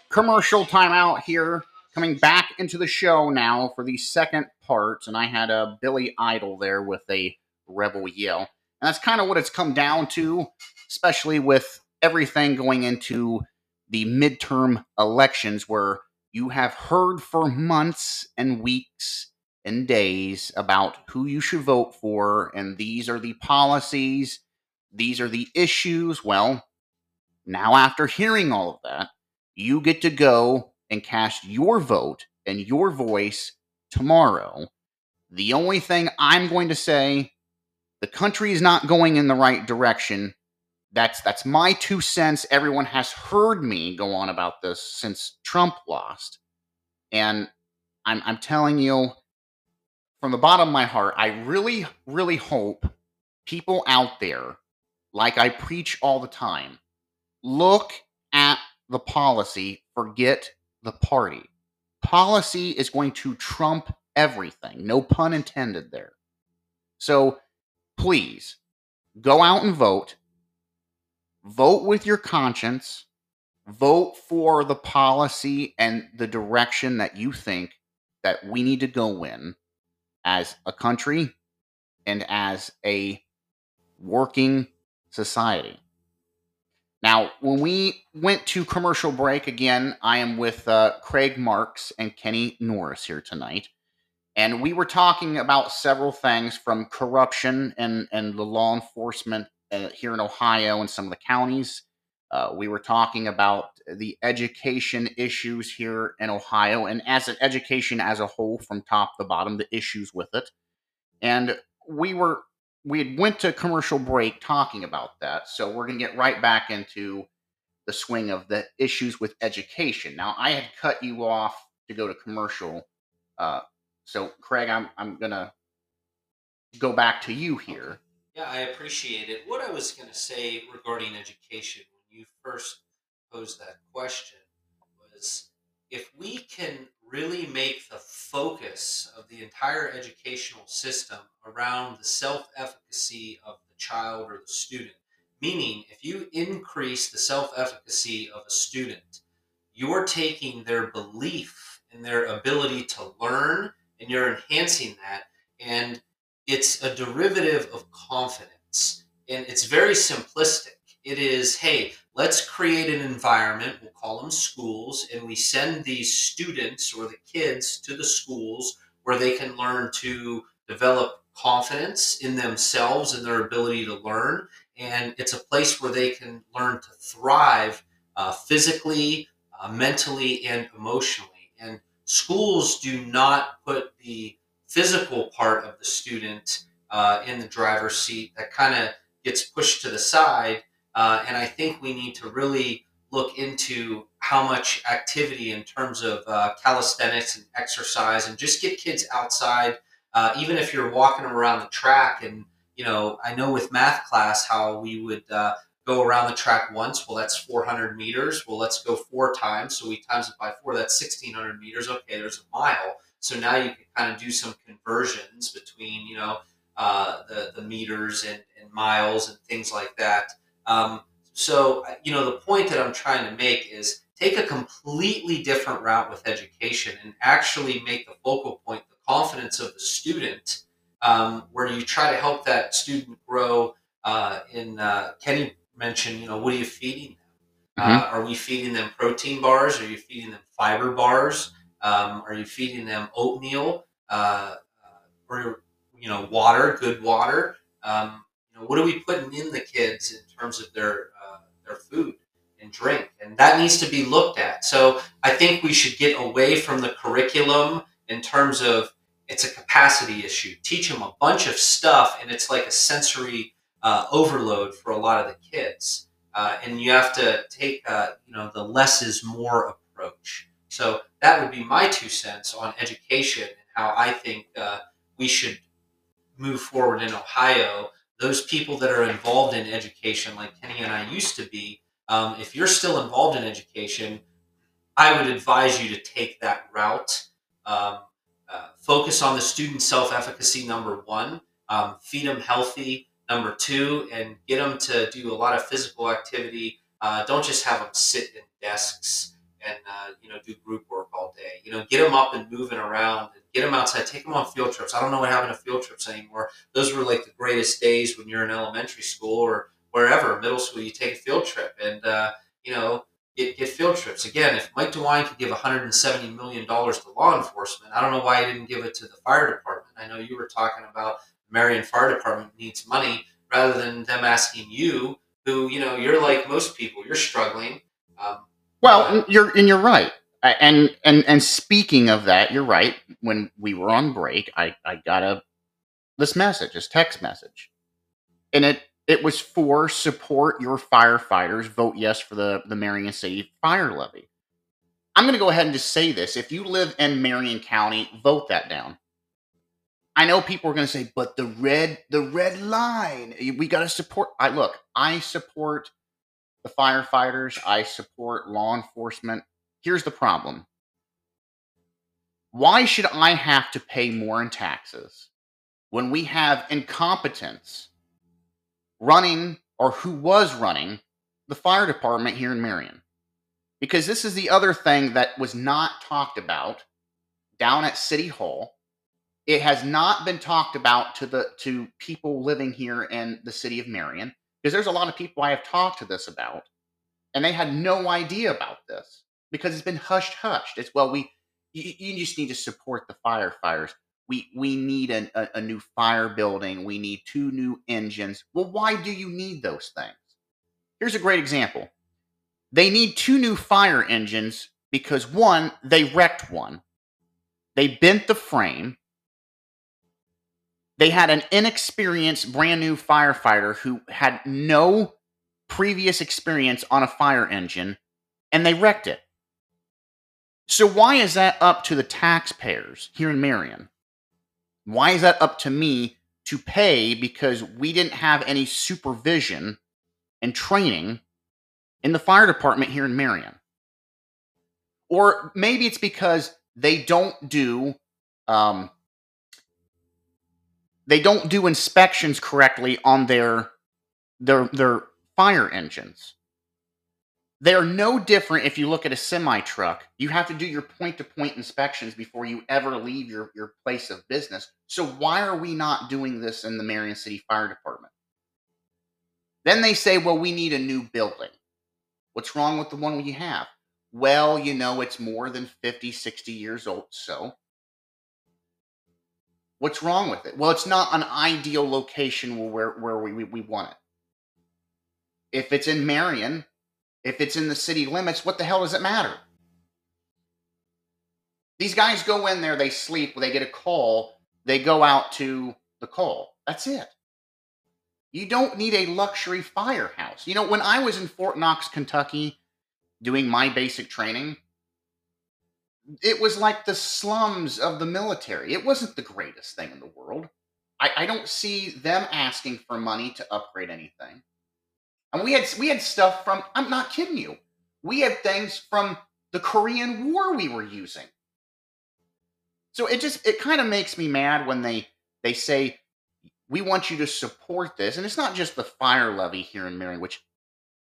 commercial timeout here, coming back into the show now for the second part. And I had a Billy Idol there with a rebel yell. And that's kind of what it's come down to, especially with everything going into the midterm elections, where you have heard for months and weeks and days about who you should vote for, and these are the policies, these are the issues. Well, now after hearing all of that, you get to go and cast your vote and your voice tomorrow. The only thing I'm going to say the country is not going in the right direction. That's that's my two cents. Everyone has heard me go on about this since Trump lost. And I'm I'm telling you from the bottom of my heart, I really really hope people out there like I preach all the time look at the policy, forget the party. Policy is going to trump everything. No pun intended there. So please go out and vote. Vote with your conscience. Vote for the policy and the direction that you think that we need to go in as a country and as a working society. Now, when we went to commercial break again, I am with uh, Craig Marks and Kenny Norris here tonight. And we were talking about several things from corruption and, and the law enforcement uh, here in Ohio and some of the counties. Uh, we were talking about the education issues here in Ohio and as an education as a whole from top to bottom, the issues with it. And we were we had went to commercial break talking about that. So we're going to get right back into the swing of the issues with education. Now, I had cut you off to go to commercial uh, so, Craig, I'm I'm gonna go back to you here. Yeah, I appreciate it. What I was going to say regarding education you first posed that question was if we can really make the focus of the entire educational system around the self efficacy of the child or the student, meaning if you increase the self efficacy of a student, you're taking their belief in their ability to learn and you're enhancing that. And it's a derivative of confidence. And it's very simplistic. It is, hey, let's create an environment, we'll call them schools, and we send these students or the kids to the schools where they can learn to develop confidence in themselves and their ability to learn. And it's a place where they can learn to thrive uh, physically, uh, mentally, and emotionally. And schools do not put the physical part of the student uh, in the driver's seat. That kind of gets pushed to the side. Uh, and I think we need to really look into how much activity in terms of uh, calisthenics and exercise and just get kids outside. Uh, even if you're walking around the track and you know, I know with math class how we would uh, go around the track once. Well, that's 400 meters. Well, let's go four times. So we times it by four. That's 1600 meters. Okay, there's a mile. So now you can kind of do some conversions between, you know, uh, the, the meters and, and miles and things like that. Um, so, uh, you know, the point that I'm trying to make is take a completely different route with education and actually make the focal point the confidence of the student, um, where you try to help that student grow uh, in uh, Kenny mention, you know, what are you feeding them? Mm-hmm. Uh, are we feeding them protein bars? Are you feeding them fiber bars? Um, are you feeding them oatmeal uh, uh, or you know water, good water? Um, you know, what are we putting in the kids in terms of their uh, their food and drink? And that needs to be looked at. So I think we should get away from the curriculum in terms of it's a capacity issue. Teach them a bunch of stuff, and it's like a sensory uh, overload for a lot of the kids. Uh, and you have to take, uh, you know, the less is more approach. So that would be my two cents on education and how I think uh, we should move forward in Ohio. Those people that are involved in education, like Kenny and I used to be, um, if you're still involved in education, I would advise you to take that route. Um, uh, focus on the student self efficacy, number one. Um, feed them healthy, number two, and get them to do a lot of physical activity. Uh, don't just have them sit in desks and uh, you know do group work all day. You know, get them up and moving around, and get them outside. Take them on field trips. I don't know what happened to field trips anymore. Those were like the greatest days when you're in elementary school or wherever, middle school. You take a field trip, and uh, you know get, get field trips. Again, if Mike DeWine could give $170 million to law enforcement, I don't know why he didn't give it to the fire department. I know you were talking about Marion Fire Department needs money rather than them asking you, who, you know, you're like most people, you're struggling. Um, well, you're and you're right. And and and speaking of that, you're right. When we were on break, I I got a this message, this text message, and it it was for support your firefighters. Vote yes for the the Marion City fire levy. I'm going to go ahead and just say this: if you live in Marion County, vote that down. I know people are going to say, but the red the red line, we got to support. I look, I support the firefighters. I support law enforcement. Here's the problem. Why should I have to pay more in taxes when we have incompetence running or who was running the fire department here in Marion? Because this is the other thing that was not talked about down at City Hall. It has not been talked about to the to people living here in the city of Marion because there's a lot of people I have talked to this about and they had no idea about this because it's been hushed hushed. It's well, we you, you just need to support the firefighters. We we need a, a, a new fire building. We need two new engines. Well, why do you need those things? Here's a great example. They need two new fire engines because one, they wrecked one. They bent the frame. They had an inexperienced brand new firefighter who had no previous experience on a fire engine and they wrecked it. So, why is that up to the taxpayers here in Marion? Why is that up to me to pay because we didn't have any supervision and training in the fire department here in Marion? Or maybe it's because they don't do um, they don't do inspections correctly on their their their fire engines. They're no different if you look at a semi truck. You have to do your point to point inspections before you ever leave your, your place of business. So, why are we not doing this in the Marion City Fire Department? Then they say, well, we need a new building. What's wrong with the one we have? Well, you know, it's more than 50, 60 years old. So, what's wrong with it? Well, it's not an ideal location where, where we, we, we want it. If it's in Marion, if it's in the city limits, what the hell does it matter? These guys go in there, they sleep, they get a call, they go out to the call. That's it. You don't need a luxury firehouse. You know, when I was in Fort Knox, Kentucky, doing my basic training, it was like the slums of the military. It wasn't the greatest thing in the world. I, I don't see them asking for money to upgrade anything. And we had we had stuff from I'm not kidding you. We had things from the Korean War we were using. So it just it kind of makes me mad when they they say we want you to support this and it's not just the fire levy here in Marion which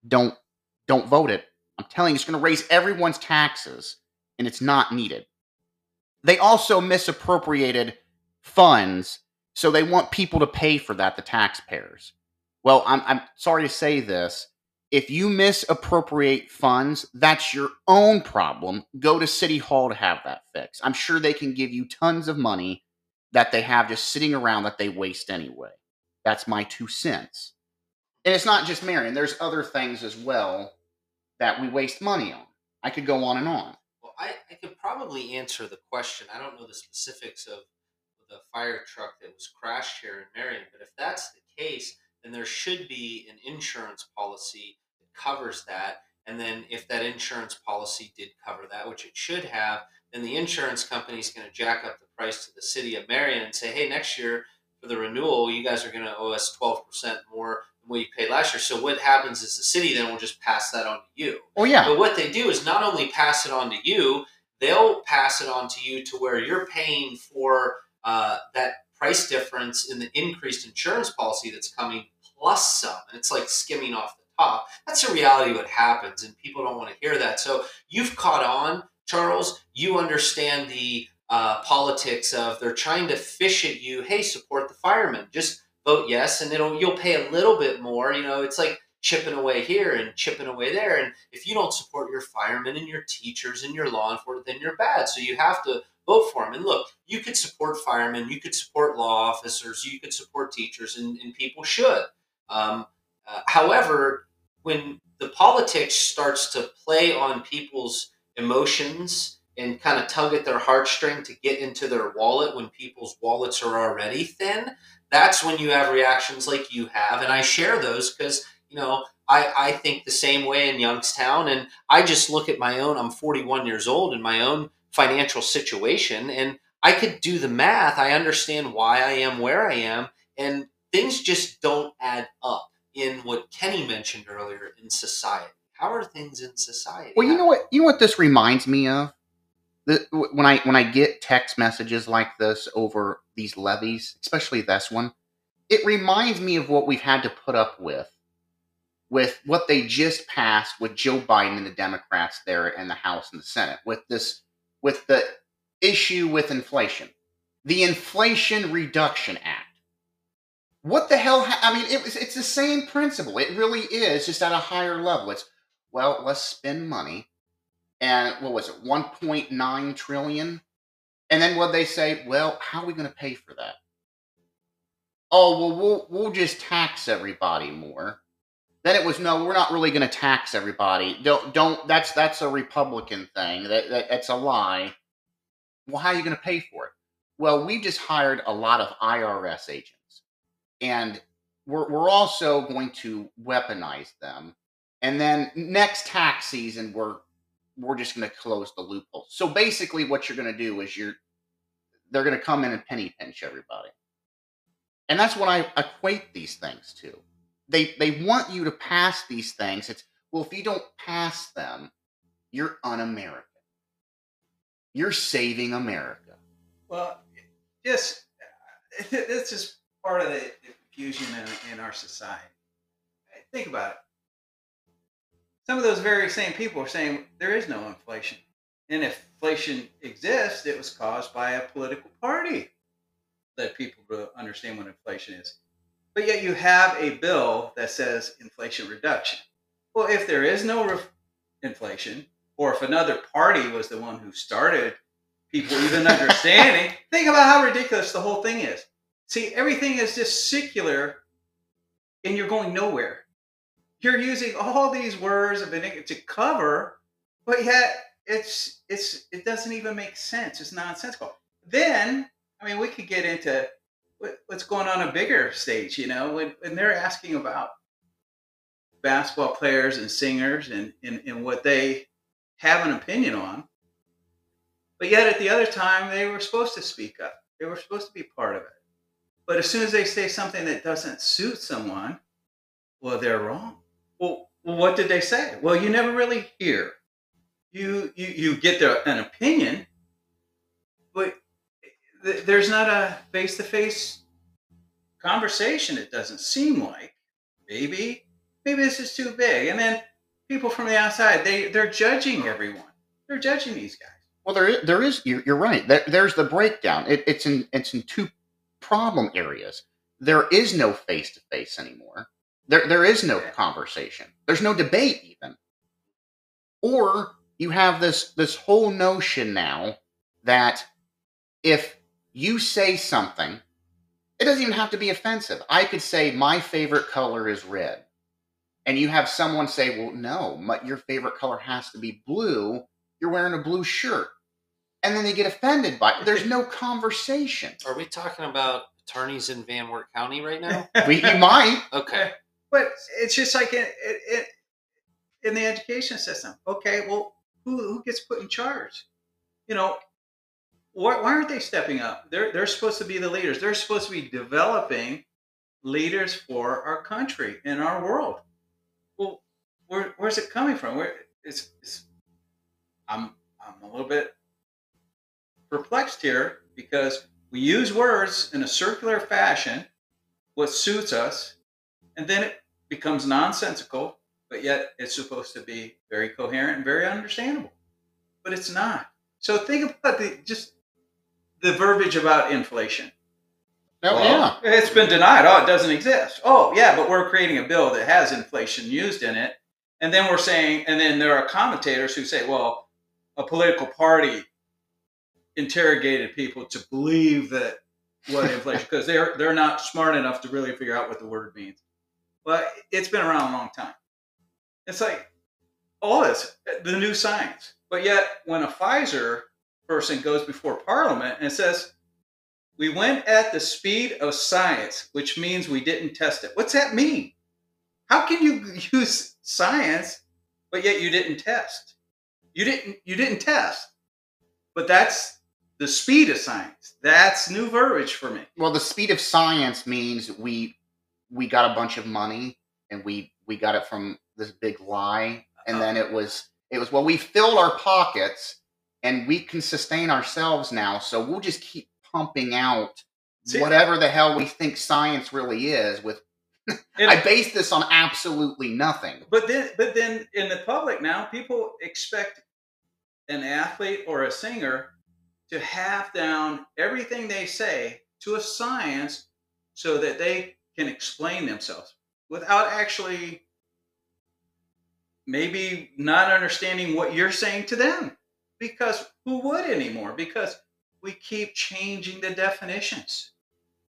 don't don't vote it. I'm telling you it's going to raise everyone's taxes and it's not needed. They also misappropriated funds so they want people to pay for that the taxpayers. Well, I'm, I'm sorry to say this. If you misappropriate funds, that's your own problem. Go to City Hall to have that fixed. I'm sure they can give you tons of money that they have just sitting around that they waste anyway. That's my two cents. And it's not just Marion, there's other things as well that we waste money on. I could go on and on. I, I could probably answer the question. I don't know the specifics of the fire truck that was crashed here in Marion, but if that's the case, then there should be an insurance policy that covers that. And then if that insurance policy did cover that, which it should have, then the insurance company is going to jack up the price to the city of Marion and say, hey, next year for the renewal, you guys are going to owe us 12% more what you paid last year. So what happens is the city then will just pass that on to you. Oh, yeah. But what they do is not only pass it on to you, they'll pass it on to you to where you're paying for uh, that price difference in the increased insurance policy that's coming plus some. And it's like skimming off the top. That's the reality what happens, and people don't want to hear that. So you've caught on, Charles. You understand the uh, politics of they're trying to fish at you. Hey, support the firemen. Just vote yes, and it'll you'll pay a little bit more. You know, it's like chipping away here and chipping away there. And if you don't support your firemen and your teachers and your law enforcement, then you're bad. So you have to vote for them. And look, you could support firemen, you could support law officers, you could support teachers, and, and people should. Um, uh, however, when the politics starts to play on people's emotions and kind of tug at their heartstring to get into their wallet when people's wallets are already thin, that's when you have reactions like you have. And I share those because, you know, I, I think the same way in Youngstown. And I just look at my own, I'm 41 years old, and my own financial situation. And I could do the math. I understand why I am where I am. And things just don't add up in what Kenny mentioned earlier in society. How are things in society? Well, you know what? You know what this reminds me of. The, when I when I get text messages like this over these levies, especially this one, it reminds me of what we've had to put up with, with what they just passed with Joe Biden and the Democrats there in the House and the Senate, with this, with the issue with inflation, the Inflation Reduction Act what the hell? Ha- I mean, it it's the same principle. It really is, just at a higher level. It's, well, let's spend money. And what was it, 1.9 trillion? And then what they say, well, how are we going to pay for that? Oh, well, we'll, we'll just tax everybody more. Then it was, no, we're not really going to tax everybody. Don't, don't, that's, that's a Republican thing. That, that, that's a lie. Well, how are you going to pay for it? Well, we just hired a lot of IRS agents and we're, we're also going to weaponize them. And then next tax season, we're we're just going to close the loophole. So basically, what you're going to do is you're they're going to come in and penny pinch everybody, and that's what I equate these things to. They they want you to pass these things. It's well, if you don't pass them, you're un-American. You're saving America. Well, just this is part of the confusion in, in our society. Think about it. Some of those very same people are saying there is no inflation. And if inflation exists, it was caused by a political party. Let people to understand what inflation is. But yet you have a bill that says inflation reduction. Well, if there is no re- inflation, or if another party was the one who started people even understanding, think about how ridiculous the whole thing is. See, everything is just secular and you're going nowhere. You're using all these words of to cover, but yet it's it's it doesn't even make sense. It's nonsensical. Then, I mean, we could get into what's going on a bigger stage, you know, when, when they're asking about basketball players and singers and, and, and what they have an opinion on. But yet at the other time, they were supposed to speak up. They were supposed to be part of it. But as soon as they say something that doesn't suit someone, well, they're wrong. Well, what did they say? Well, you never really hear. You you you get an opinion, but th- there's not a face to face conversation. It doesn't seem like. Maybe maybe this is too big, and then people from the outside they they're judging everyone. They're judging these guys. Well, there is, there is you're, you're right. There, there's the breakdown. It, it's in it's in two problem areas. There is no face to face anymore. There, there is no conversation. There's no debate even. Or you have this this whole notion now that if you say something, it doesn't even have to be offensive. I could say my favorite color is red, and you have someone say, "Well, no, my, your favorite color has to be blue. You're wearing a blue shirt." and then they get offended by it. There's no conversation. Are we talking about attorneys in Van Wert County right now? we, you might. Okay. But it's just like in, in, in the education system. Okay, well, who, who gets put in charge? You know, why, why aren't they stepping up? They're, they're supposed to be the leaders. They're supposed to be developing leaders for our country and our world. Well, where, where's it coming from? Where it's, it's I'm I'm a little bit perplexed here because we use words in a circular fashion, what suits us, and then it becomes nonsensical, but yet it's supposed to be very coherent and very understandable. But it's not. So think about the just the verbiage about inflation. Oh, Well, yeah. It's been denied. Oh, it doesn't exist. Oh, yeah, but we're creating a bill that has inflation used in it. And then we're saying, and then there are commentators who say, well, a political party interrogated people to believe that what inflation, because they're they're not smart enough to really figure out what the word means. Well, it's been around a long time. It's like all this, the new science. But yet, when a Pfizer person goes before Parliament and says, we went at the speed of science, which means we didn't test it. What's that mean? How can you use science, but yet you didn't test? You didn't. You didn't test. But that's the speed of science. That's new verbiage for me. Well, the speed of science means we we got a bunch of money and we we got it from this big lie, and then it was it was well we filled our pockets and we can sustain ourselves now, so we'll just keep pumping out See- whatever the hell we think science really is. With I base this on absolutely nothing. But then, but then in the public now, people expect an athlete or a singer to have down everything they say to a science so that they can explain themselves without actually maybe not understanding what you're saying to them. Because who would anymore? Because we keep changing the definitions.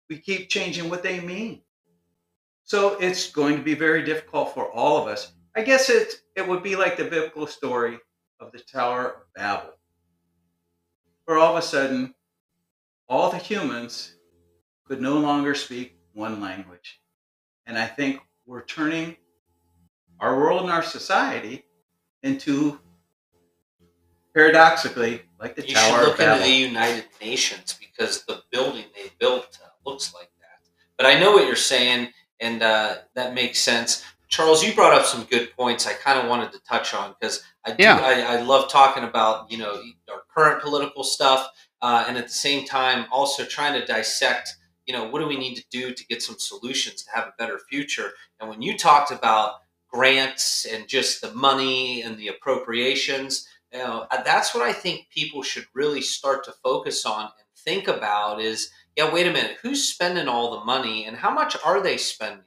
We keep changing what they mean. So it's going to be very difficult for all of us. I guess it it would be like the biblical story of the Tower of Babel, where all of a sudden, all the humans could no longer speak one language, and I think we're turning our world and our society into paradoxically like the You Tower should of look into the United Nations because the building they built uh, looks like that. But I know what you're saying, and uh, that makes sense. Charles, you brought up some good points. I kind of wanted to touch on because I do. Yeah. I, I love talking about you know our current political stuff, uh, and at the same time also trying to dissect. You know, what do we need to do to get some solutions to have a better future? And when you talked about grants and just the money and the appropriations, you know, uh, that's what I think people should really start to focus on and think about is, yeah, wait a minute, who's spending all the money and how much are they spending?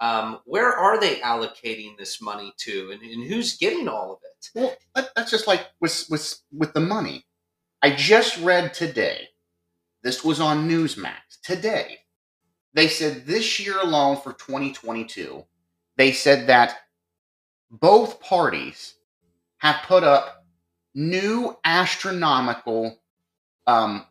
Um, where are they allocating this money to and, and who's getting all of it? Well, that's just like with, with with the money. I just read today. This was on Newsmax today. They said this year alone for 2022, they said that both parties have put up new astronomical um,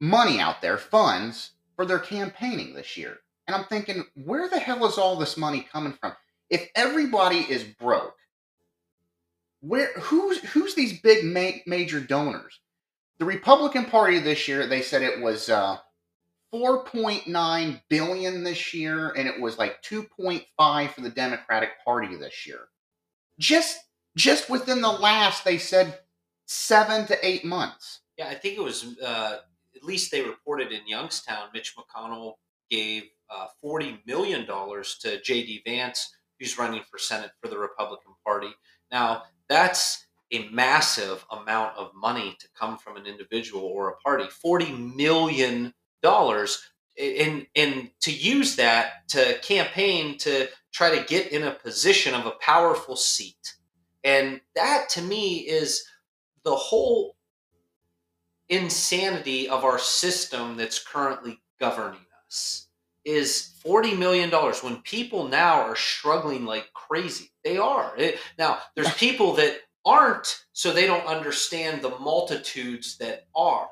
money out there, funds for their campaigning this year. And I'm thinking, where the hell is all this money coming from? If everybody is broke, where who's who's these big ma- major donors? The Republican Party this year, they said it was uh, 4.9 billion this year, and it was like 2.5 for the Democratic Party this year. Just just within the last, they said seven to eight months. Yeah, I think it was uh, at least they reported in Youngstown, Mitch McConnell gave uh, $40 million to J.D. Vance, who's running for Senate for the Republican Party. Now, that's a massive amount of money to come from an individual or a party. $40 million. And, and to use that to campaign to try to get in a position of a powerful seat. And that to me is the whole insanity of our system that's currently governing us is 40 million dollars when people now are struggling like crazy they are It- now there's people that aren't so they don't understand the multitudes that are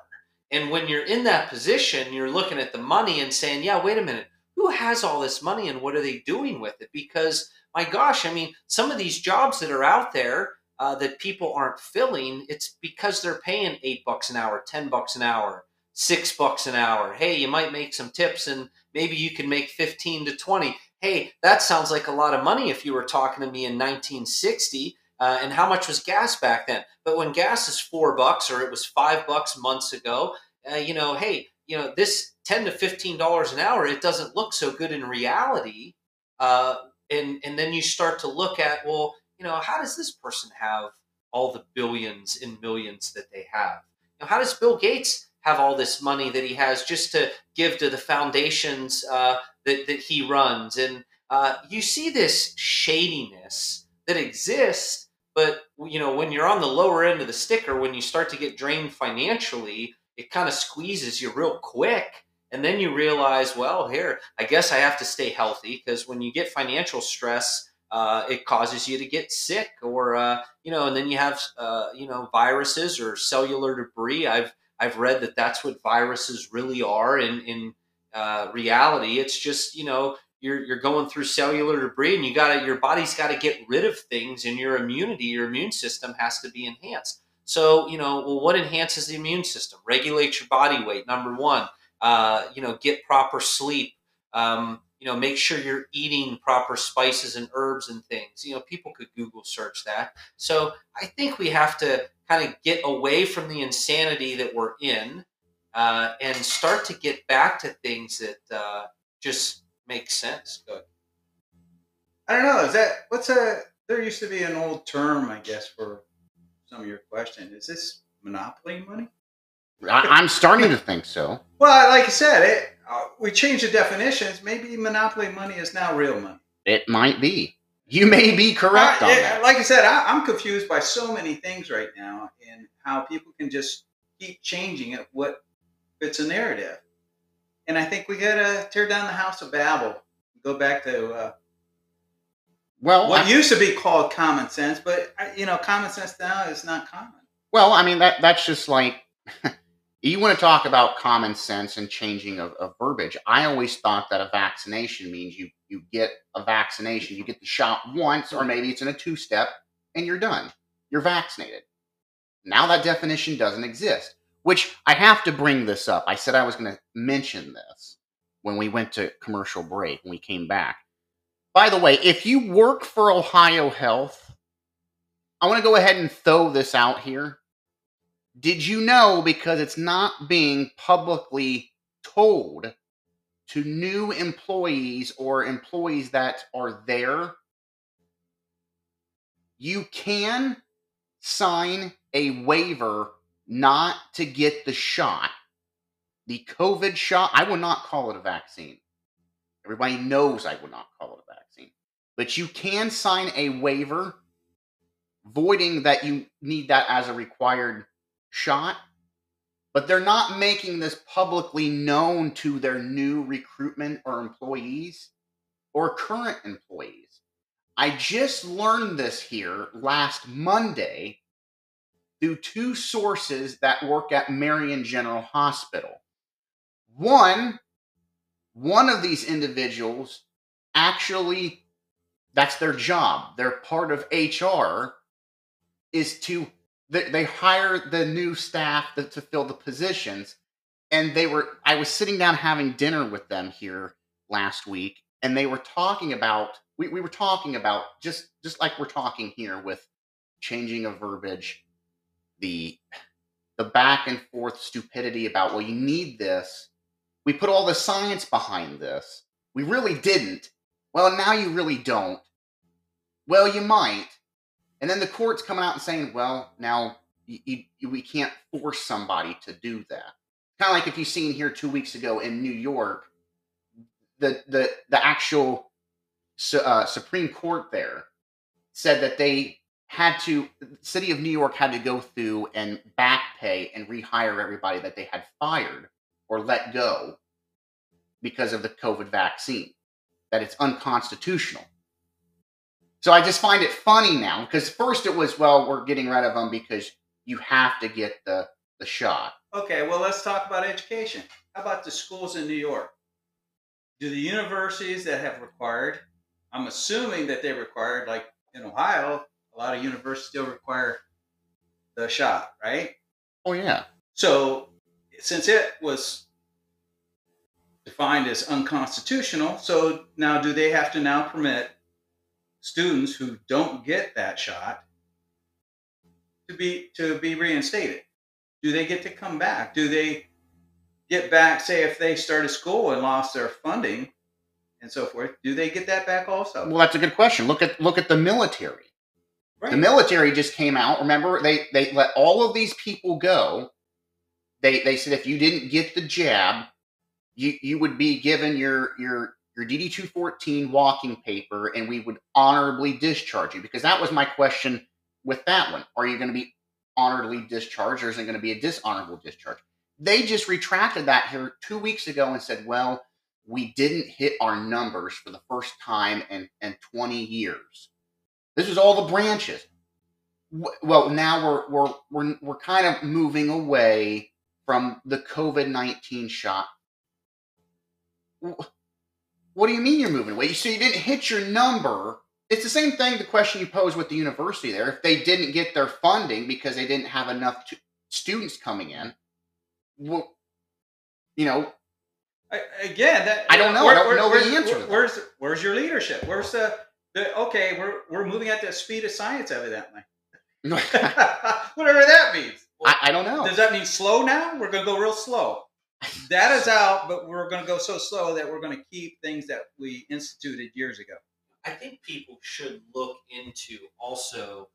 and when you're in that position you're looking at the money and saying yeah wait a minute who has all this money and what are they doing with it because my gosh i mean some of these jobs that are out there uh, that people aren't filling, it's because they're paying eight bucks an hour, ten bucks an hour, six bucks an hour. Hey, you might make some tips and maybe you can make 15 to 20. Hey, that sounds like a lot of money if you were talking to me in 1960. Uh, and how much was gas back then? But when gas is four bucks or it was five bucks months ago, uh, you know, hey, you know, this 10 to 15 dollars an hour, it doesn't look so good in reality. Uh, and, and then you start to look at, well, you know, how does this person have all the billions and millions that they have? You know, how does Bill Gates have all this money that he has just to give to the foundations uh, that, that he runs. And uh, you see this shadiness that exists, but you know when you're on the lower end of the sticker, when you start to get drained financially, it kind of squeezes you real quick. And then you realize, well, here, I guess I have to stay healthy because when you get financial stress, uh, it causes you to get sick, or uh, you know, and then you have uh, you know viruses or cellular debris. I've I've read that that's what viruses really are in in uh, reality. It's just you know you're you're going through cellular debris, and you got your body's got to get rid of things, and your immunity, your immune system has to be enhanced. So you know, well, what enhances the immune system? Regulate your body weight. Number one, uh, you know, get proper sleep. Um, you know, make sure you're eating proper spices and herbs and things. You know, people could Google search that. So I think we have to kind of get away from the insanity that we're in uh, and start to get back to things that uh, just make sense. Good. I don't know. Is that what's a? There used to be an old term, I guess, for some of your question. Is this monopoly money? I, am starting to think so. Well, like I said, it, uh, we changed the definitions. Maybe monopoly money is now real money. It might be. You may be correct I, on yeah, that. Like I said, I, am confused by so many things right now, and how people can just keep changing it what fits a narrative. And I think we gotta tear down the house of Babel. Go back to uh, well, what I, used to be called common sense, but uh, you know, common sense now is not common. Well, I mean that that's just like you want to talk about common sense and changing of, of, verbiage. I always thought that a vaccination means you you get a vaccination, you get the shot once, or maybe it's in a two step, and you're done. You're vaccinated. Now that definition doesn't exist. Which I have to bring this up. I said I was going to mention this when we went to commercial break when we came back. By the way, if you work for Ohio Health, I want to go ahead and throw this out here did you know because it's not being publicly told to new employees or employees that are there? You can sign a waiver not to get the shot. The COVID shot, I will not call it a vaccine. Everybody knows I will not call it a vaccine. But you can sign a waiver voiding that you need that as a required shot, but they're not making this publicly known to their new recruitment or employees or current employees. I just learned this here last Monday through two sources that work at Marion General Hospital. One, one of these individuals actually that's their job. They're part of HR is to they, hire the new staff to, to fill the positions and they were i was sitting down having dinner with them here last week and they were talking about we, we were talking about just just like we're talking here with changing of verbiage the the back and forth stupidity about well you need this. We put all the science behind this. We really didn't. Well now you really don't. Well you might. And then the court's coming out and saying, well, now you, you, we can't force somebody to do that. Kind of like if you've seen here two weeks ago in New York, the the the actual uh, Supreme Court there said that they had to, city of New York had to go through and back pay and rehire everybody that they had fired or let go because of the COVID vaccine. That it's unconstitutional. So I just find it funny now because first it was, well, we're getting rid of them because you have to get the, the shot. Okay, well, let's talk about education. How about the schools in New York? Do the universities that have required, I'm assuming that they required, like in Ohio, a lot of universities still require the shot, right? Oh, yeah. So since it was defined as unconstitutional, so now do they have to now permit students who don't get that shot to be to be reinstated? Do they get to come back? Do they get back? Say if they started school and lost their funding and so forth, do they get that back also? Well, that's a good question. Look at look at the military. Right. The military just came out. Remember, they they let all of these people go, they they said if you didn't get the jab, you you would be given your your your DD two fourteen walking paper, and we would honorably discharge you. Because that was my question with that one: Are you going to be honorably discharged, or is it going to be a dishonorable discharge? They just retracted that here two weeks ago and said, well, we didn't hit our numbers for the first time in, in 20 years. This is all the branches. Well, now we're, we're, we're, we're kind of moving away from the COVID 19 shot. What do you mean you're moving away? So you didn't hit your number. It's the same thing, the question you posed with the university there. If they didn't get their funding because they didn't have enough students coming in, well, you know, again, that, I don't know. Where, I don't know the answer. Where, where's where's your leadership? Where's the, the okay? We're we're moving at the speed of science, evidently. Whatever that means. Well, I, I, don't know. Does that mean slow now? We're going to go real slow. That is out, but we're going to go so slow that we're going to keep things that we instituted years ago. I think people should look into also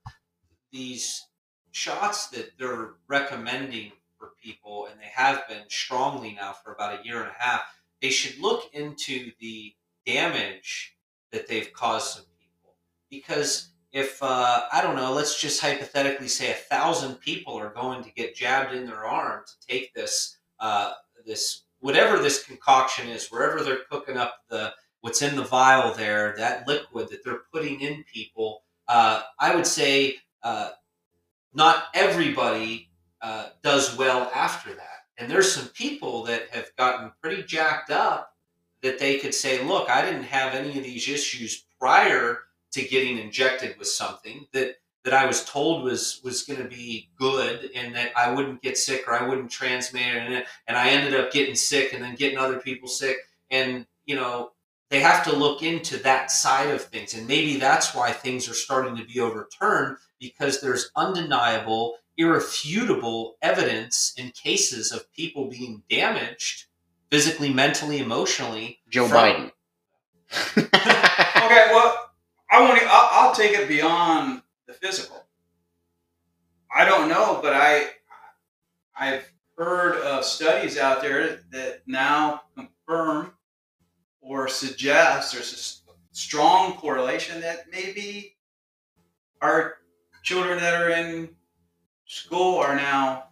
these shots that they're recommending for people, and they have been strongly now for about a year and a half, they should look into the damage that they've caused some people. Because if, uh, I don't know, let's just hypothetically say a thousand people are going to get jabbed in their arm to take this, uh, this, whatever this concoction is, wherever they're cooking up the, what's in the vial there, that liquid that they're putting in people, uh, I would say uh, not everybody uh, does well after that. And there's some people that have gotten pretty jacked up that they could say, look, I didn't have any of these issues prior to getting injected with something that that I was told was was going to be good and that I wouldn't get sick or I wouldn't transmit it and, and I ended up getting sick and then getting other people sick. And you know they have to look into that side of things. And maybe that's why things are starting to be overturned because there's undeniable irrefutable evidence in cases of people being damaged physically, mentally, emotionally. Joe from- Biden. okay, well, I want to. I'll, I'll take it beyond the physical. I don't know, but I I've heard of studies out there that now confirm or suggest there's a strong correlation that maybe our children that are in school are now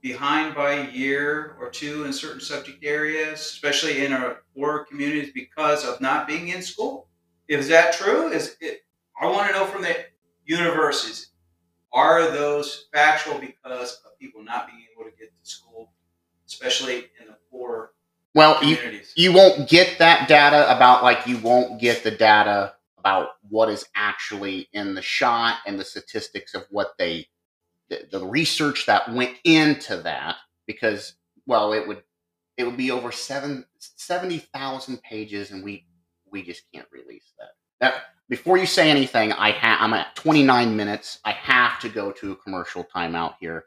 behind by a year or two in certain subject areas, especially in our poor communities because of not being in school. Is that true? Is it, I want to know from the universities, are those factual because of people not being able to get to school, especially in the poor well, you, you won't get that data about like you won't get the data about what is actually in the shot and the statistics of what they the, research that went into that because well it would it would be over seven, 70,000 pages and we we just can't release that. That before you say anything, I ha- I'm at 29 minutes. I have to go to a commercial timeout here.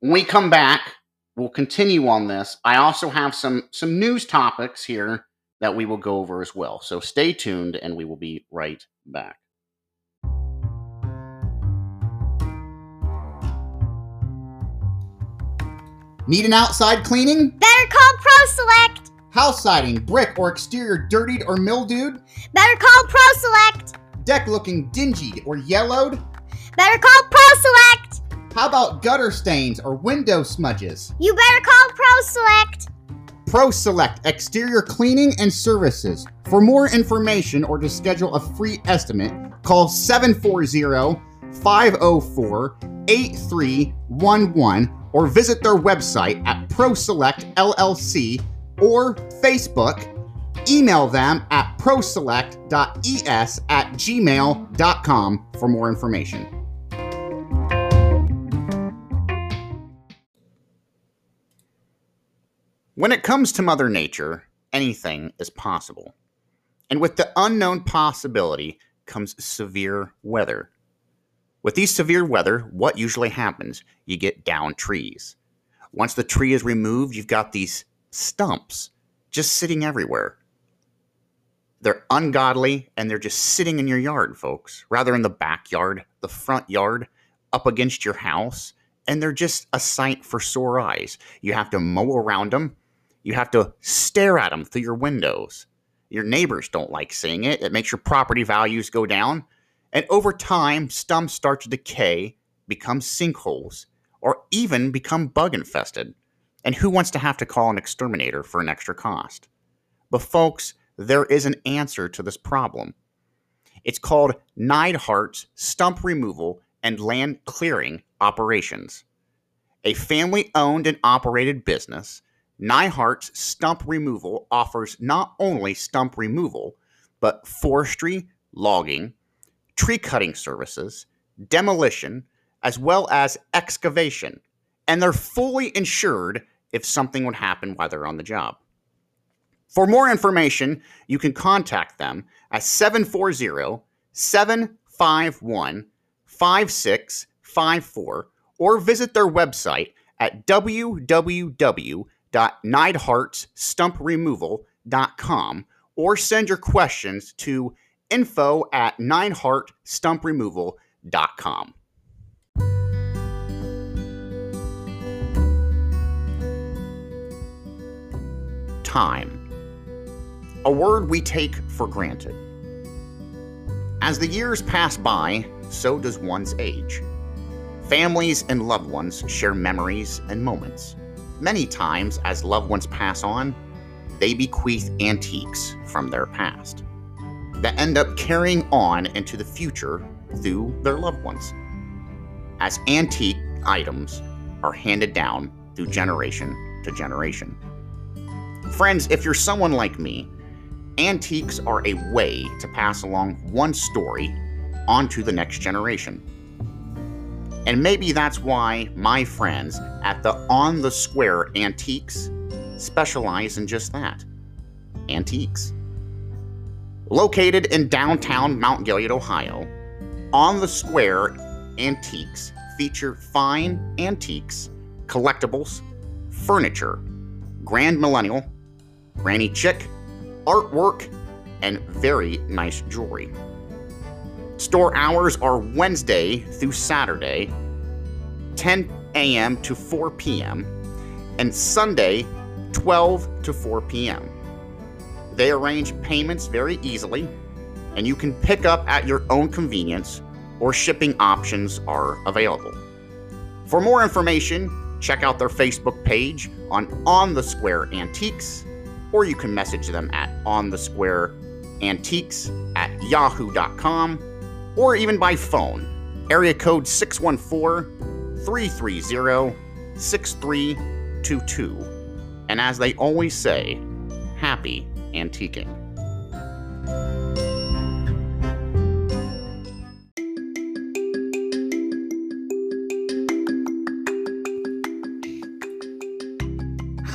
When we come back, we'll continue on this. I also have some some news topics here that we will go over as well. So stay tuned and we will be right back. Need an outside cleaning? Better call ProSelect. House siding, brick, or exterior dirtied or mildewed? Better call ProSelect. Deck looking dingy or yellowed? Better call ProSelect. How about gutter stains or window smudges? You better call ProSelect. ProSelect Exterior Cleaning and Services. For more information or to schedule a free estimate, call 740 504 8311 or visit their website at ProSelect LLC or Facebook. Email them at proselect.es at gmail.com for more information. When it comes to Mother Nature, anything is possible. And with the unknown possibility comes severe weather. With these severe weather, what usually happens? You get down trees. Once the tree is removed, you've got these stumps just sitting everywhere. They're ungodly and they're just sitting in your yard, folks, rather in the backyard, the front yard, up against your house. and they're just a sight for sore eyes. You have to mow around them, you have to stare at them through your windows. Your neighbors don't like seeing it. It makes your property values go down. And over time, stumps start to decay, become sinkholes, or even become bug infested. And who wants to have to call an exterminator for an extra cost? But, folks, there is an answer to this problem. It's called Neidhart's Stump Removal and Land Clearing Operations. A family owned and operated business, Neidhart's Stump Removal offers not only stump removal, but forestry, logging, tree cutting services, demolition, as well as excavation. And they're fully insured if something would happen while they're on the job. For more information, you can contact them at 740 751 5654 or visit their website at www.neidhartstumpremoval.com or send your questions to info at neidhartstumpremoval.com. Time. A word we take for granted. As the years pass by, so does one's age. Families and loved ones share memories and moments. Many times, as loved ones pass on, they bequeath antiques from their past that end up carrying on into the future through their loved ones. As antique items are handed down through generation to generation. Friends, if you're someone like me, antiques are a way to pass along one story onto the next generation. And maybe that's why my friends at the On the Square Antiques specialize in just that antiques. Located in downtown Mount Gilead, Ohio, On the Square Antiques feature fine antiques, collectibles, furniture, grand millennial, granny chick, artwork, and very nice jewelry. Store hours are Wednesday through Saturday, 10 a.m. to 4 p.m., and Sunday, 12 to 4 p.m. They arrange payments very easily, and you can pick up at your own convenience, or shipping options are available. For more information, check out their Facebook page on On the Square Antiques, or you can message them at On the Square Antiques at yahoo.com, or even by phone, area code 614 330 6322. And as they always say, happy antiquing.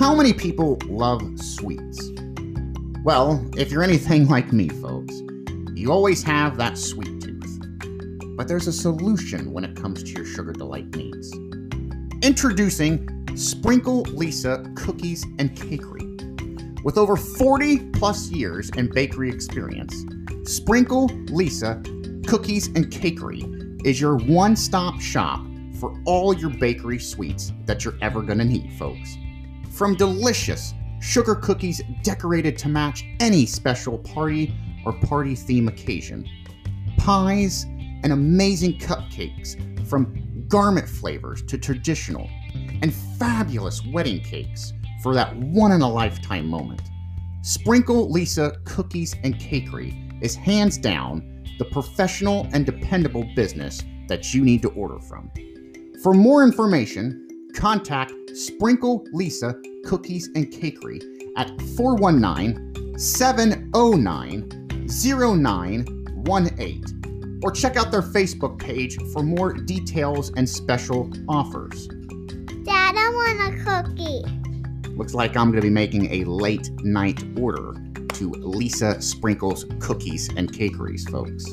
How many people love sweets? Well, if you're anything like me, folks, you always have that sweet tooth. But there's a solution when it comes to your sugar delight needs. Introducing Sprinkle Lisa Cookies and Cakery. With over 40 plus years in bakery experience, Sprinkle Lisa Cookies and Cakery is your one stop shop for all your bakery sweets that you're ever going to need, folks. From delicious sugar cookies decorated to match any special party or party theme occasion, pies, and amazing cupcakes from garment flavors to traditional, and fabulous wedding cakes for that one in a lifetime moment. Sprinkle Lisa Cookies and Cakery is hands down the professional and dependable business that you need to order from. For more information, contact Sprinkle Lisa Cookies and Cakery at 419 709 0918 or check out their Facebook page for more details and special offers. Dad, I want a cookie. Looks like I'm going to be making a late night order to Lisa Sprinkles Cookies and Cakeries, folks.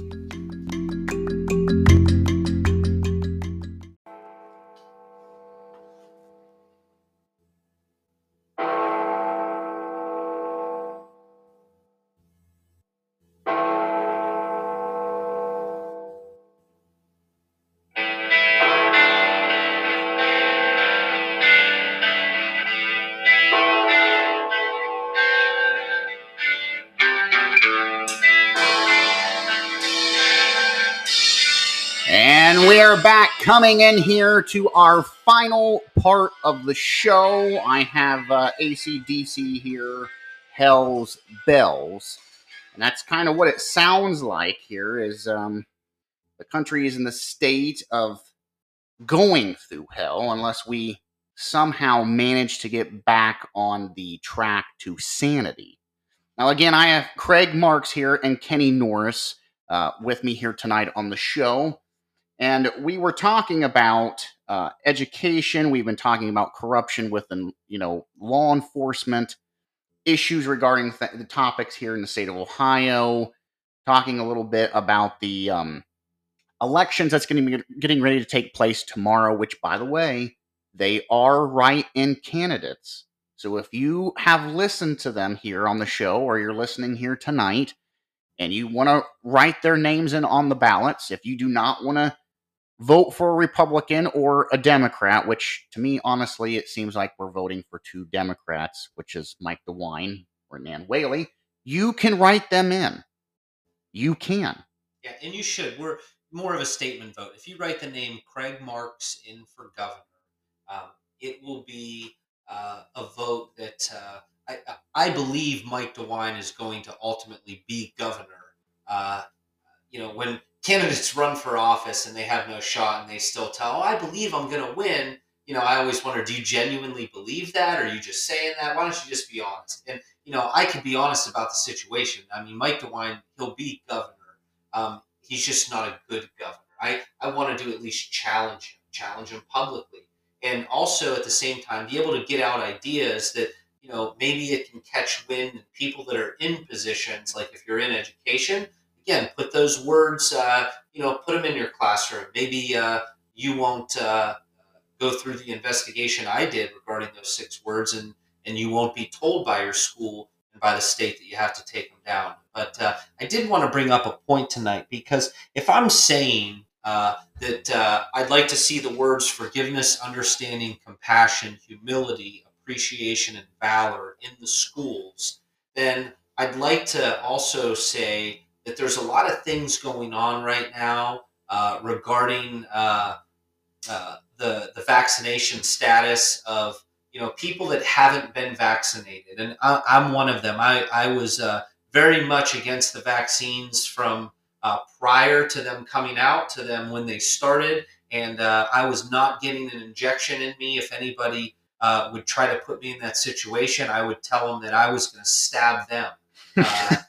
Coming in here to our final part of the show. I have uh, ACDC here, Hell's Bells. And that's kind of what it sounds like here is um, the country is in the state of going through hell unless we somehow manage to get back on the track to sanity. Now, again, I have Craig Marks here and Kenny Norris uh, with me here tonight on the show. And we were talking about uh, education. We've been talking about corruption within, you know, law enforcement, issues regarding th- the topics here in the state of Ohio. Talking a little bit about the um, elections that's going to be getting ready to take place tomorrow. Which, by the way, they are write-in candidates. So if you have listened to them here on the show, or you're listening here tonight, and you want to write their names in on the ballots, if you do not want to vote for a Republican or a Democrat, which to me, honestly, it seems like we're voting for two Democrats, which is Mike DeWine or Nan Whaley, you can write them in. You can. Yeah, and you should. We're more of a statement vote. If you write the name Craig Marks in for governor, um, it will be uh, a vote that uh, I, I believe Mike DeWine is going to ultimately be governor. Uh, you know, when candidates run for office and they have no shot and they still tell, oh, I believe I'm going to win. You know, I always wonder, do you genuinely believe that? Or are you just saying that? Why don't you just be honest? And, you know, I could be honest about the situation. I mean, Mike DeWine, he'll be governor. Um, he's just not a good governor. I, I want to do at least challenge him, challenge him publicly. And also at the same time, be able to get out ideas that, you know, maybe it can catch wind in people that are in positions, like if you're in education, again, put those words, uh, you know, put them in your classroom. Maybe uh, you won't uh, go through the investigation I did regarding those six words, and and you won't be told by your school and by the state that you have to take them down. But uh, I did want to bring up a point tonight because if I'm saying uh, that uh, I'd like to see the words forgiveness, understanding, compassion, humility, appreciation, and valor in the schools, then I'd like to also say that there's a lot of things going on right now uh, regarding uh, uh, the the vaccination status of you know people that haven't been vaccinated, and I, am one of them. I I was uh, very much against the vaccines from uh, prior to them coming out to them when they started, and uh, I was not getting an injection in me. If anybody would try to put me in that situation, I would tell them that I was going to stab them.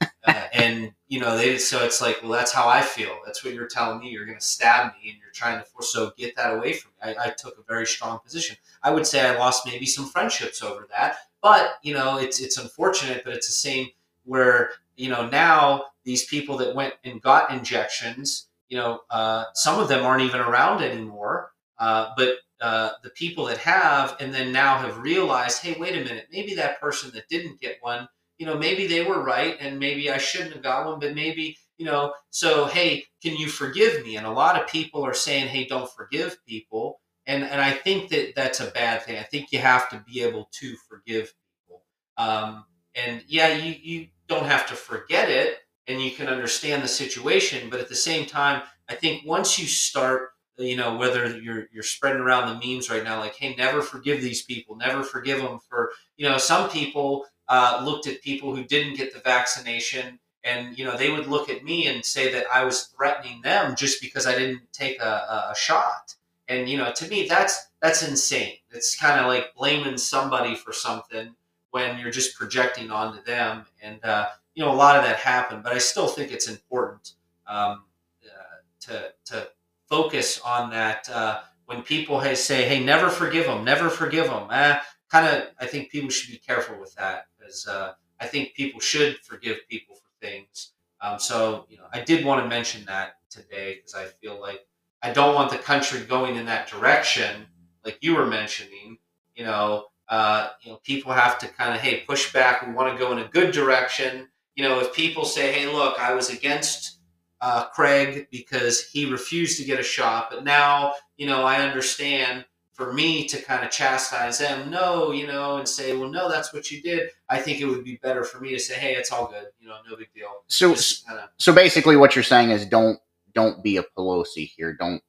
And you know they so it's like well that's how i feel. That's what you're telling me. You're going to stab me and you're trying to force so get that away from me. I, I, took a very strong position. I would say i lost maybe some friendships over that but you know it's it's unfortunate but it's the same where you know now these people that went and got injections you know uh, some of them aren't even around anymore uh, but uh, the people that have and then now have realized hey wait a minute maybe that person that didn't get one you know, maybe they were right and maybe I shouldn't have got one, but maybe, you know, so hey, can you forgive me? And a lot of people are saying, hey, don't forgive people. And, and I think that that's a bad thing. I think you have to be able to forgive people. Um, and yeah, you, you don't have to forget it and you can understand the situation. But at the same time, I think once you start, you know, whether you're, you're spreading around the memes right now, like, hey, never forgive these people, never forgive them for, you know, some people uh, looked at people who didn't get the vaccination. And you know they would look at me and say that i was threatening them just because i didn't take a, a shot. And you know to me that's that's insane. It's kind of like blaming somebody for something when you're just projecting onto them. And uh, you know a lot of that happened but i still think it's important um, uh, to to focus on that uh, when people say hey never forgive them never forgive them eh, kind of i think people should be careful with that because uh, I think people should forgive people for things. Um, so, you know, I did want to mention that today because I feel like I don't want the country going in that direction, like you were mentioning. You know, uh, you know, people have to kind of hey push back. We want to go in a good direction. You know, if people say, hey, look, I was against uh, Craig because he refused to get a shot, but now you know I understand for me to kind of chastise them, no, you know, and say, well, no, that's what you did. I think it would be better for me to say, hey, it's all good, you know, no big deal. So, kinda... so basically, what you're saying is don't don't be a Pelosi here. Don't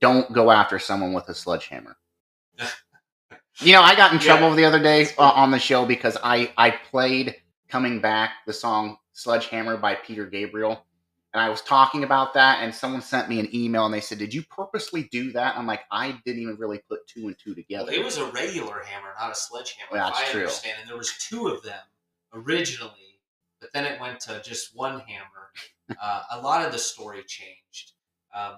don't go after someone with a sledgehammer. you know, I got in trouble Yeah. the other day uh, on the show because I I played "Coming Back" the song "Sledgehammer" by Peter Gabriel, and I was talking about that, and someone sent me an email and they said, "Did you purposely do that?" I'm like, I didn't even really put two and two together. It was a regular hammer, not a sledgehammer. Well, that's I true. understand, and there was two of them originally, but then it went to just one hammer. uh, a lot of the story changed. Um,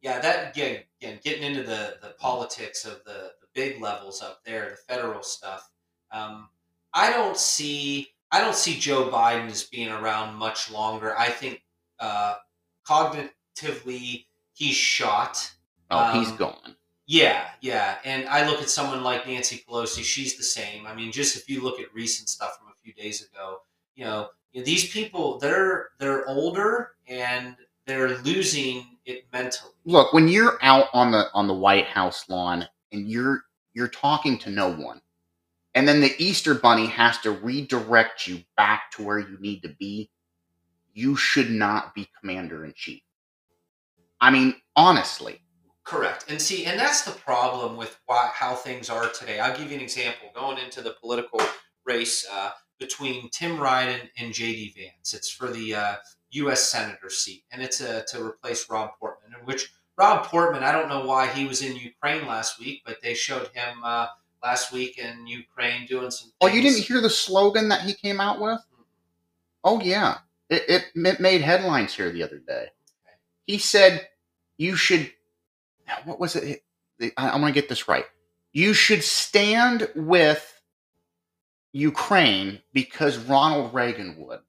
yeah, that again, again, getting into the the politics of the the big levels up there, the federal stuff. Um, I don't see I don't see Joe Biden as being around much longer. I think uh, cognitively he's shot. oh, he's um, gone. Yeah, yeah. And I look at someone like Nancy Pelosi, she's the same. I mean, just if you look at recent stuff from a few days ago, you know, you know, these people they're they're older and they're losing it mentally. Look, when you're out on the on the White House lawn and you're you're talking to no one, and then the Easter Bunny has to redirect you back to where you need to be, you should not be commander in chief. I mean, honestly, Correct. And see, and that's the problem with why, how things are today. I'll give you an example. Going into the political race uh, between Tim Ryan and, and J.D. Vance, it's for the uh, U.S. Senator seat, and it's uh, to replace Rob Portman. In which Rob Portman, I don't know why he was in Ukraine last week, but they showed him uh, last week in Ukraine doing some. oh, you didn't hear the slogan that he came out with? Oh yeah, it it, made headlines here the other day. He said you should. What was it? I, I'm going to get this right. You should stand with Ukraine because Ronald Reagan would.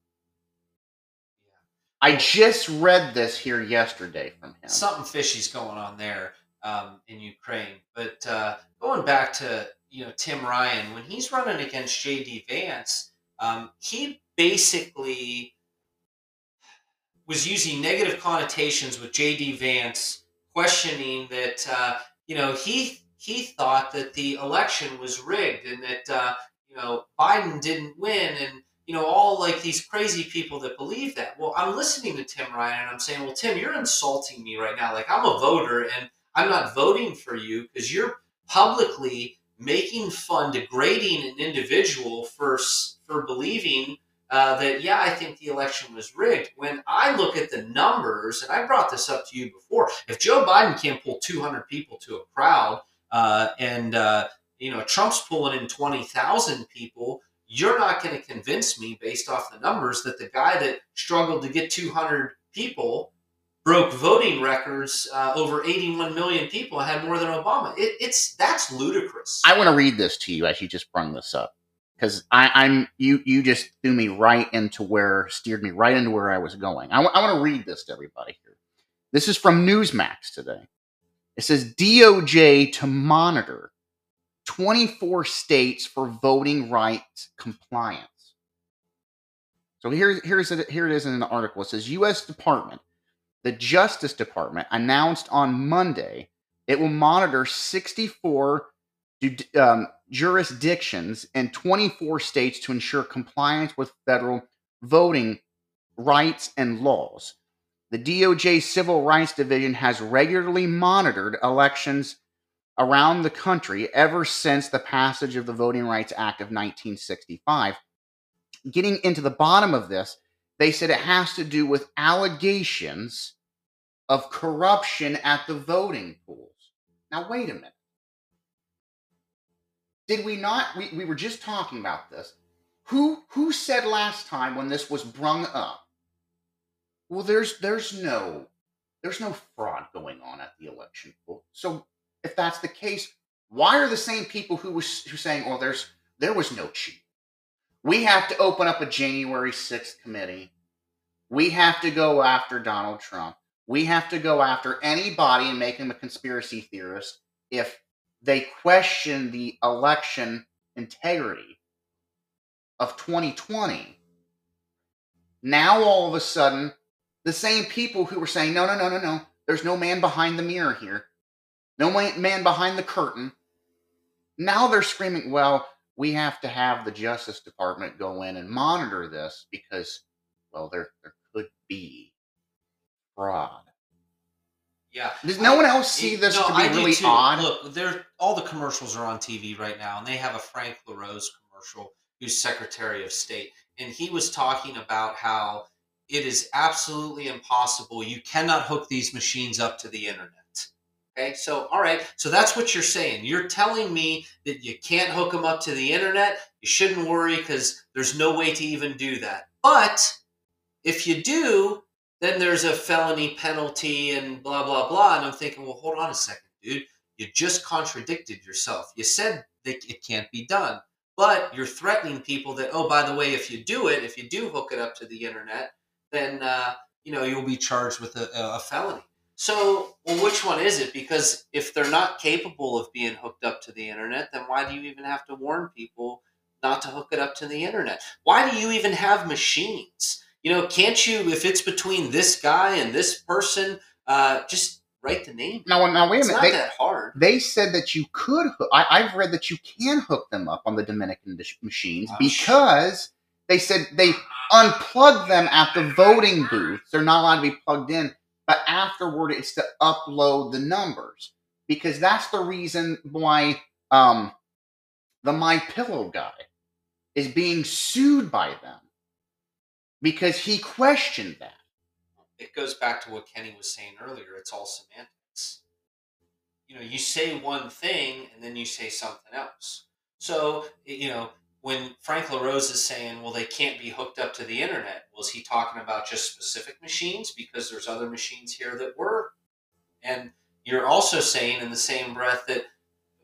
I just read this here yesterday from him. something fishy's going on there um, in Ukraine. But uh, going back to you know Tim Ryan, when he's running against J.D. Vance, um, he basically was using negative connotations with J.D. Vance, questioning that uh, you know he he thought that the election was rigged and that uh, you know Biden didn't win and you know, all like these crazy people that believe that. Well, I'm listening to Tim Ryan and I'm saying, well, Tim, you're insulting me right now. Like, I'm a voter and I'm not voting for you because you're publicly making fun, degrading an individual for, for believing uh, that, yeah, I think the election was rigged. When I look at the numbers, and I brought this up to you before, if Joe Biden can't pull 200 people to a crowd uh, and, uh, you know, Trump's pulling in 20,000 people, you're not going to convince me based off the numbers that the guy that struggled to get 200 people broke voting records uh, over 81 million people had more than obama. It, it's that's ludicrous. I want to read this to you as you just brung this up because I'm you you just threw me right into where steered me right into where I was going. I want to read this to everybody here. This is from Newsmax today. It says DOJ to monitor 24 states for voting rights compliance. So here, here's it, here it is in the article. It says U.S. Department, the Justice Department announced on Monday it will monitor 64 um, jurisdictions and 24 states to ensure compliance with federal voting rights and laws. The DOJ Civil Rights Division has regularly monitored elections around the country ever since the passage of the Voting Rights Act of 1965. Getting into the bottom of this, they said it has to do with allegations of corruption at the voting pools. Now, wait a minute. Did we not? We, we were just talking about this. Who who said last time when this was brung up? Well, there's there's no there's no fraud going on at the election pool. So if that's the case, why are the same people who was who saying, "Well, there's there was no cheat"? We have to open up a January sixth committee. We have to go after Donald Trump. We have to go after anybody and make him a conspiracy theorist if they question the election integrity of 2020. Now all of a sudden, the same people who were saying, no, no, no, no, no, there's no man behind the mirror here, no man behind the curtain. Now they're screaming, well, we have to have the Justice Department go in and monitor this because, well, there, there could be fraud. Yeah. Does no one else see this No, to be I really odd? Look, they're all the commercials are on TV right now, and they have a Frank LaRose commercial, who's Secretary of State, and he was talking about how it is absolutely impossible. You cannot hook these machines up to the internet. Okay, so all right, so that's what you're saying. You're telling me that you can't hook them up to the internet. You shouldn't worry because there's no way to even do that. But if you do, then there's a felony penalty and blah blah blah. And I'm thinking, well, hold on a second, dude. You just contradicted yourself. You said that it can't be done, but you're threatening people that, oh, by the way, if you do it, if you do hook it up to the internet, then uh, you know you'll be charged with a, a felony. So, well, which one is it? Because if they're not capable of being hooked up to the internet, then why do you even have to warn people not to hook it up to the internet? Why do you even have machines? You know, can't you, if it's between this guy and this person, uh, just write the name? Now, now wait a It's minute. not They, that hard. they said that you could. Hook, I, I've read that you can hook them up on the Dominion dish- machines Oh, because they said they unplug them at the voting booths. They're not allowed to be plugged in, but afterward it's to upload the numbers because that's the reason why um, the My Pillow guy is being sued by them because he questioned that. it goes back to what Kenny was saying earlier. It's all semantics. You know, you say one thing and then you say something else. So, you know, when Frank LaRose is saying, well, they can't be hooked up to the internet, was he talking about just specific machines? Because there's other machines here that were. And you're also saying in the same breath that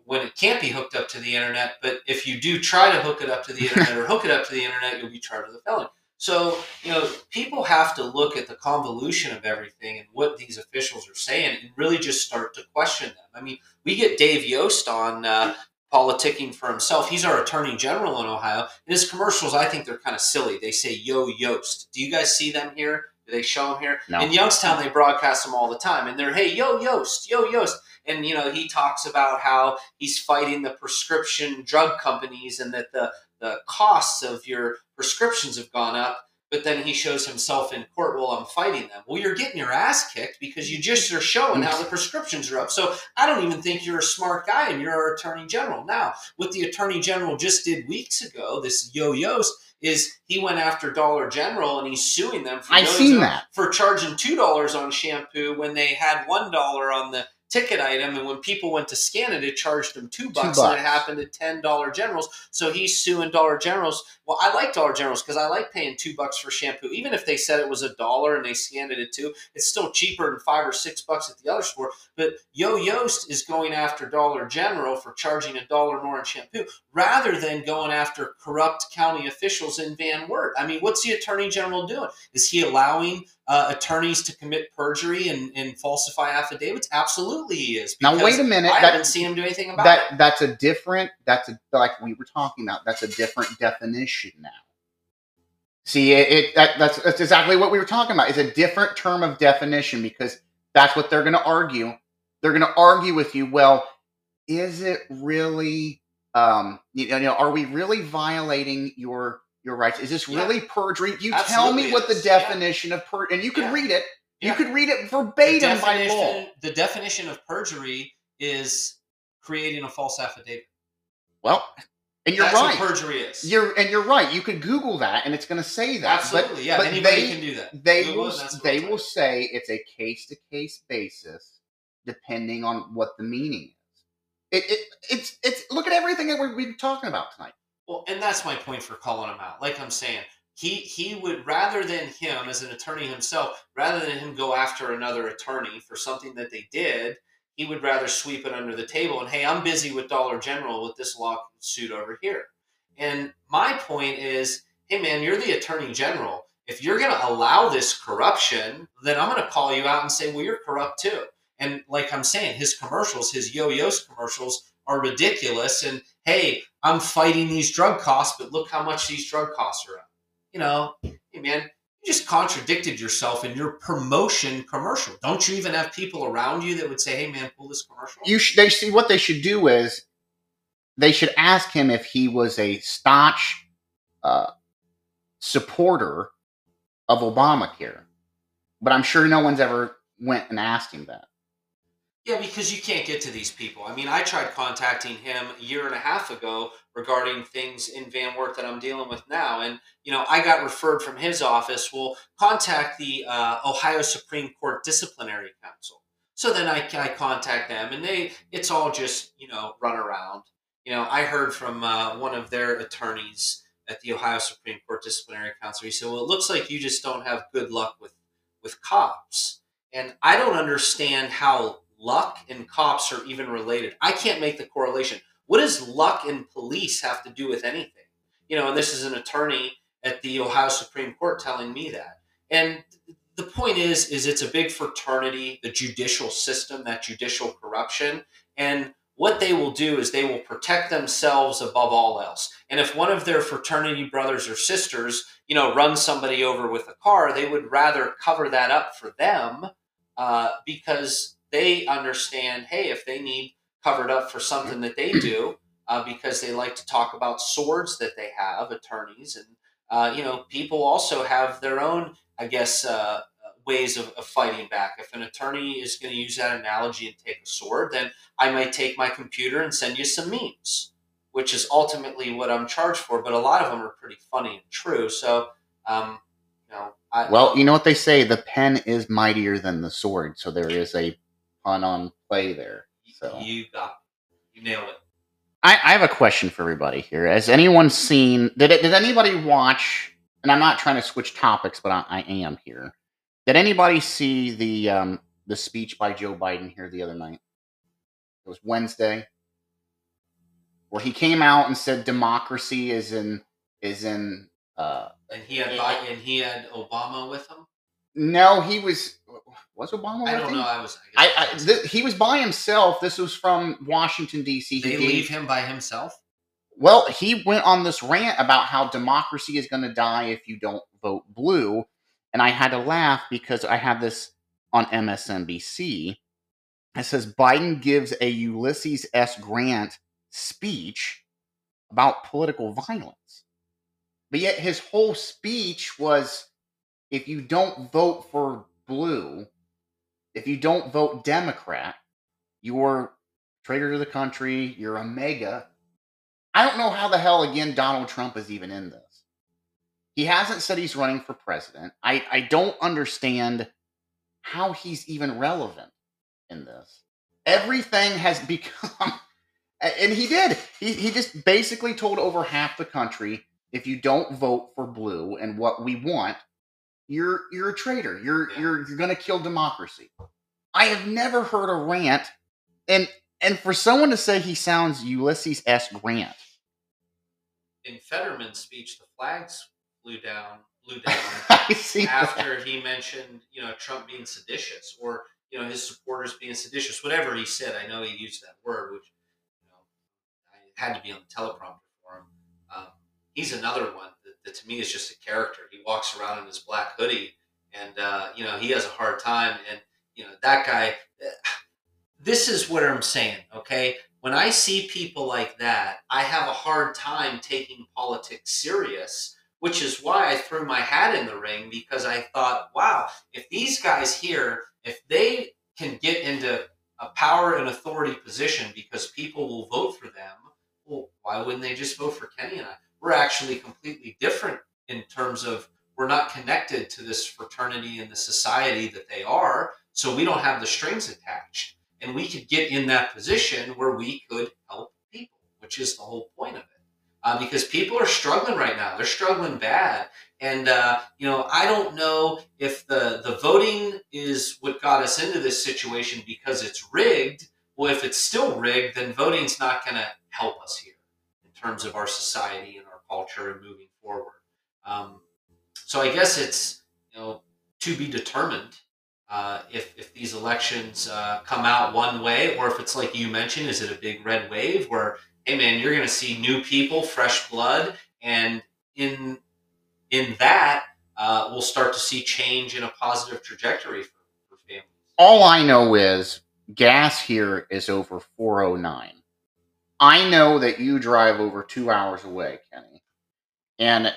when it can't be hooked up to the internet, but if you do try to hook it up to the internet or hook it up to the internet, you'll be charged with a felony. So, you know, people have to look at the convolution of everything and what these officials are saying and really just start to question them. I mean, we get Dave Yost on uh, politicking for himself. He's our attorney general in Ohio. And his commercials, I think they're kind of silly. They say, Yo, Yost. Do you guys see them here? Do they show them here? No. In Youngstown, they broadcast them all the time. And they're, Hey, Yo, Yost, Yo, Yost. And, you know, he talks about how he's fighting the prescription drug companies and that the, the costs of your prescriptions have gone up but then he shows himself in court while I'm fighting them. Well, you're getting your ass kicked because you just are showing how the prescriptions are up. So I don't even think you're a smart guy and you're our attorney general. Now, what the attorney general just did weeks ago, this yo yo's, is he went after Dollar General and he's suing them for I've seen that. for charging two dollars on shampoo when they had one dollar on the ticket item, and when people went to scan it, it charged them two bucks, and bucks. it happened at ten Dollar Generals. So he's suing Dollar Generals. Well, I like Dollar Generals because I like paying two bucks for shampoo, even if they said it was a dollar and they scanned it at two. It's still cheaper than five or six bucks at the other store. But Yo Yost is going after Dollar General for charging a dollar more in shampoo rather than going after corrupt county officials in Van Wert. I mean, what's the attorney general doing? Is he allowing uh, attorneys to commit perjury and, and falsify affidavits? Absolutely, he is. Now, wait a minute. I That- haven't seen him do anything about that it. that's a different that's a like we were talking about that's a different definition now see it, it that, that's that's exactly what we were talking about it's a different term of definition because that's what they're going to argue they're going to argue with you well is it really um you know are we really violating your your rights is this Yeah. really perjury you tell me what the is. Yeah. definition of per and you could Yeah. read it you could read it verbatim by law the definition of perjury is creating a false affidavit. well and you're That's right what perjury is. You're and you're right. You could Google that, and it's going to say that. Absolutely, yeah. but Anybody they- can do that. They Google will. it, that's what They will say it's a case to case basis, depending on what the meaning is. It, it it's it's look at everything that we've been talking about tonight. Well, and that's my point for calling him out. Like I'm saying, he he would rather than him as an attorney himself, rather than him go after another attorney for something that they did, he would rather sweep it under the table and hey, I'm busy with Dollar General with this lawsuit over here. And my point is, hey man, you're the attorney general. If you're going to allow this corruption, then I'm going to call you out and say, well, you're corrupt too. And like I'm saying, his commercials, his yo-yos commercials are ridiculous. And hey, I'm fighting these drug costs, but look how much these drug costs are up. You know, hey man, you just contradicted yourself in your promotion commercial. Don't you even have people around you that would say, "Hey man, pull this commercial"? You sh- they see what they should do is they should ask him if he was a staunch uh, supporter of Obamacare. But I'm sure no one's ever went and asked him that. Yeah, because you can't get to these people. I mean, I tried contacting him a year and a half ago regarding things in Van Wert that I'm dealing with now, and you know, I got referred from his office. Well, contact the uh, Ohio Supreme Court Disciplinary Counsel. So then I, I contact them, and they it's all just you know run around. You know, I heard from uh, one of their attorneys at the Ohio Supreme Court Disciplinary Counsel. He said, "Well, it looks like you just don't have good luck with with cops." And I don't understand how luck and cops are even related. I can't make the correlation. What does luck and police have to do with anything? You know, and this is an attorney at the Ohio Supreme Court telling me that. And the point is, is it's a big fraternity, the judicial system, that judicial corruption, and what they will do is they will protect themselves above all else. And if one of their fraternity brothers or sisters, you know, runs somebody over with a car, they would rather cover that up for them uh, because they understand, hey, if they need covered up for something that they do, uh, because they like to talk about swords that they have, attorneys, and uh, you know, people also have their own, I guess, uh, ways of, of, fighting back. If an attorney is going to use that analogy and take a sword, then I might take my computer and send you some memes, which is ultimately what I'm charged for. But a lot of them are pretty funny and true. So, um, you know, I, well, you know what they say: the pen is mightier than the sword. So there is a pun on play there. So you got you nailed it. I, I have a question for everybody here. Has anyone seen? Did it, did anybody watch? And I'm not trying to switch topics, but I, I am here. Did anybody see the um, the speech by Joe Biden here the other night? It was Wednesday, where he came out and said democracy is in is in. Uh, and he had Biden, and he had Obama with him. No, he was was Obama. I don't know. I was. I, I, I th- he was by himself. This was from Washington D.C. They leave him by himself. Well, he went on this rant about how democracy is going to die if you don't vote blue, and I had to laugh because I have this on MSNBC. It says Biden gives a Ulysses S. Grant speech about political violence, but yet his whole speech was if you don't vote for blue, if you don't vote Democrat, you're traitor to the country, you're a MAGA. I don't know how the hell again Donald Trump is even in this. He hasn't said he's running for president. I, I don't understand how he's even relevant in this. Everything has become and he did. He he just basically told over half the country if you don't vote for blue and what we want, you're you're a traitor. You're you're you're going to kill democracy. I have never heard a rant, and and for someone to say he sounds Ulysses S. Grant. In Fetterman's speech, the flags flew down, flew down after that. he mentioned you know Trump being seditious or you know his supporters being seditious, whatever he said. I know he used that word, which you know I had to be on the teleprompter for him. Um, he's another one that to me is just a character. He walks around in his black hoodie, and uh, you know he has a hard time. And you know that guy. This is what I'm saying. Okay, when I see people like that, I have a hard time taking politics serious. Which is why I threw my hat in the ring because I thought, wow, if these guys here, if they can get into a power and authority position because people will vote for them, well, why wouldn't they just vote for Kenny and I? We're actually completely different in terms of we're not connected to this fraternity and the society that they are. So we don't have the strings attached. And we could get in that position where we could help people, which is the whole point of it. Uh, because people are struggling right now. They're struggling bad. And, uh, you know, I don't know if the, the voting is what got us into this situation because it's rigged. Well, if it's still rigged, then voting's not going to help us here in terms of our society and culture and moving forward. Um, so I guess it's you know to be determined uh, if if these elections uh, come out one way, or if it's like you mentioned, is it a big red wave where hey man, you're going to see new people, fresh blood, and in in that uh, we'll start to see change in a positive trajectory for, for families. All I know is gas here is over 409. I know that you drive over two hours away, Kenny. And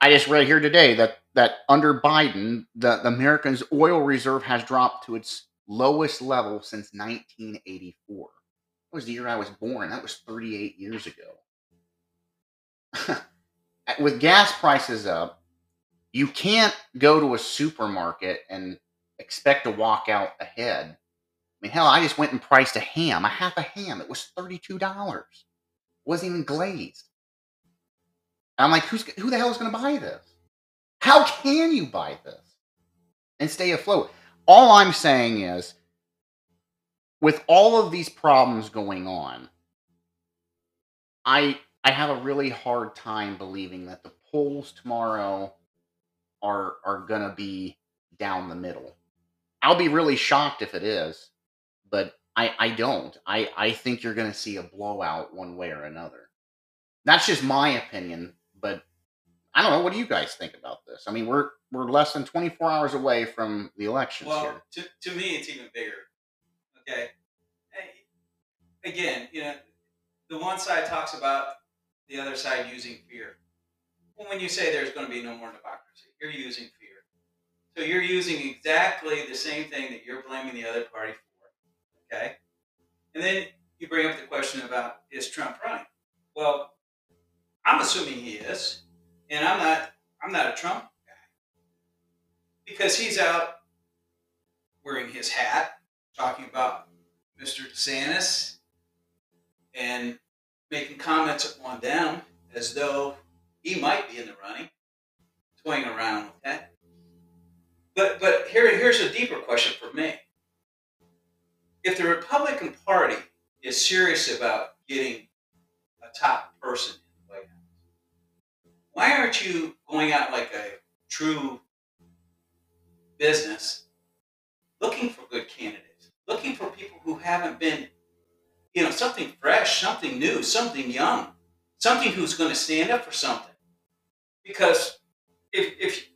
I just read here today that that under Biden, the, the Americans' oil reserve has dropped to its lowest level since 1984. That was the year I was born. That was 38 years ago. With gas prices up, you can't go to a supermarket and expect to walk out ahead. I mean, hell, I just went and priced a ham, a half a ham. It was $32. Wasn't even glazed. I'm like, who's who the hell is going to buy this? How can you buy this and stay afloat? All I'm saying is, with all of these problems going on, I I have a really hard time believing that the polls tomorrow are are gonna be down the middle. I'll be really shocked if it is, but I I don't. I I think you're gonna see a blowout one way or another. That's just my opinion, but I don't know. What do you guys think about this? I mean, we're we're less than 24 hours away from the elections Well, here. to, to me, it's even bigger. Okay. Hey, Again, you know, the one side talks about the other side using fear. Well, when you say there's going to be no more democracy, you're using fear. So you're using exactly the same thing that you're blaming the other party for. Okay. And then you bring up the question about is Trump running? Well, I'm assuming he is, and I'm not. I'm not a Trump guy because he's out wearing his hat, talking about Mr. DeSantis, and making comments on them as though he might be in the running, toying around with that. But but here here's a deeper question for me. If the Republican Party is serious about getting a top person why aren't you going out like a true business looking for good candidates, looking for people who haven't been, you know, something fresh, something new, something young, something who's going to stand up for something. Because if, if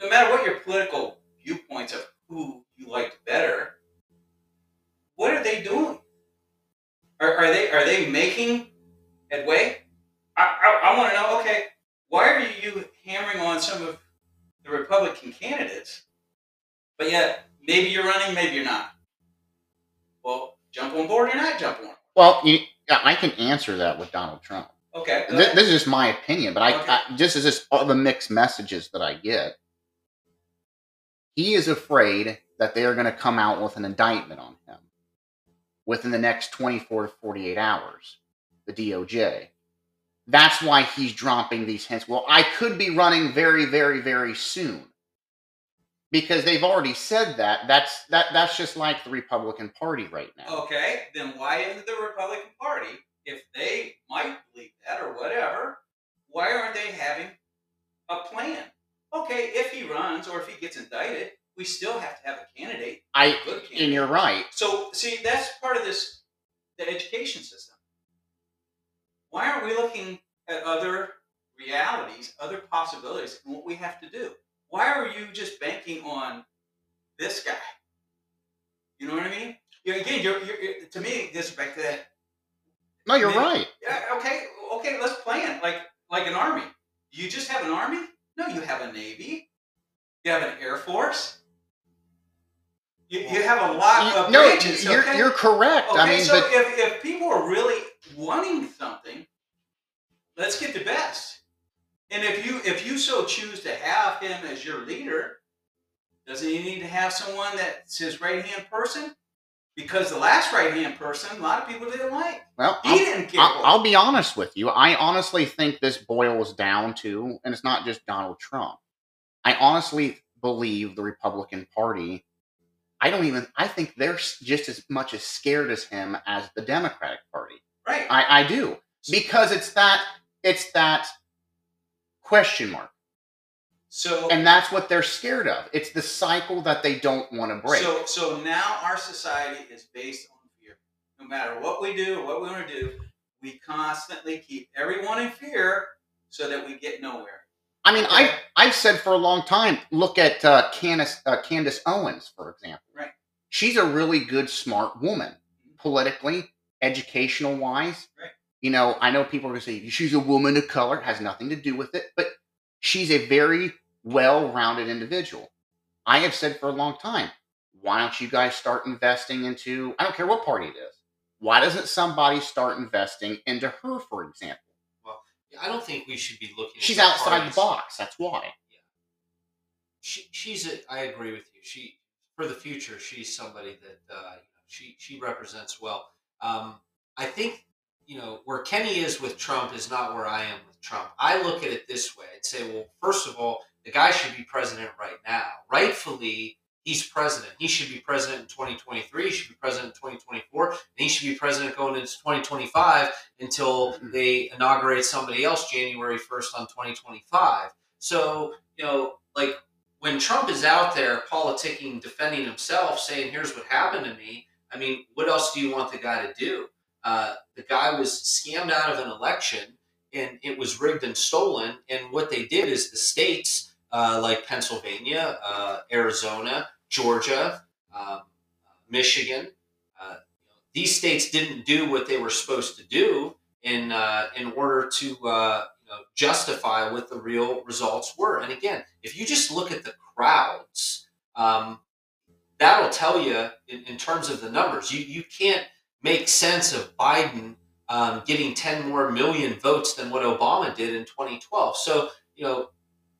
no matter what your political viewpoints of who you liked better, what are they doing? Are, are they are they making headway? I, I, I want to know. Okay, why are you hammering on some of the Republican candidates, but yet maybe you're running, maybe you're not. Well, jump on board or not jump on. Well, you, yeah, I can answer that with Donald Trump. Okay. This, this is just my opinion, but I, Okay. I just as this all the mixed messages that I get. He is afraid that they are going to come out with an indictment on him within the next 24 to 48 hours, the DOJ. That's why he's dropping these hints. Well, I could be running very, very, very soon. Because they've already said that. That's that that's just like the Republican Party right now. Okay, then why isn't the Republican Party, if they might believe that or whatever, why aren't they having a plan? Okay, if he runs or if he gets indicted, we still have to have a candidate, I a candidate. and you're right. So, see, that's part of this, the education system. Why aren't we looking at other realities, other possibilities, and what we have to do? Why are you just banking on this guy? You know what I mean? you again, you're, you're, you're- to me, this is back to that. No, you're Maybe- right. Yeah, okay, okay, let's plan like like an army. You just have an army? No, you have a navy. You have an air force. You, you have a lot You- of no, branches. you're okay? you're correct. Okay, I mean, so but if, if people are really wanting something, let's get the best. And if you if you so choose to have him as your leader, doesn't he need to have someone that's his right hand person? Because the last right hand person, a lot of people didn't like. well, He I'll, didn't care. I'll, I'll be honest with you. I honestly think this boils down to, and it's not just Donald Trump. I honestly believe the Republican Party. I don't even. I think they're just as much as scared as him as the Democratic Party. Right. I, I do because it's that it's that question mark, so and that's what they're scared of. It's the cycle that they don't want to break. So so now our society is based on fear. No matter what we do or what we want to do, we constantly keep everyone in fear so that we get nowhere. I mean, Okay. I've I've said for a long time. Look at uh, Candace uh, Candace Owens, for example. Right. She's a really good, smart woman, politically, educational wise. Right. You know, I know people are going to say she's a woman of color. Has nothing to do with it, but she's a very well-rounded individual. I have said for a long time. why don't you guys start investing into? I don't care what party it is. Why doesn't somebody start investing into her, for example? Well, I don't think we should be looking. She's outside parties. the box. That's why. She, she's. A, I agree with you. She for the future. She's somebody that uh, she she represents well. Um, I think you know where Kenny is with Trump is not where I am with Trump. I look at it this way. I'd say, well, first of all, the guy should be president right now. Rightfully, he's president. He should be president in 2023. He should be president in 2024. And he should be president going into 2025 until they inaugurate somebody else January 1st on 2025. So, you know, like when Trump is out there politicking, defending himself, saying, here's what happened to me, I mean, what else do you want the guy to do? Uh, the guy was scammed out of an election and it was rigged and stolen. And what they did is the states uh, like Pennsylvania, uh, Arizona, Georgia, um, Michigan, uh, these states didn't do what they were supposed to do in uh, in order to uh, you know, justify what the real results were. And again, if you just look at the crowds, um, that'll tell you in, in, terms of the numbers. You you can't make sense of Biden um, getting 10 more million votes than what Obama did in 2012. So you know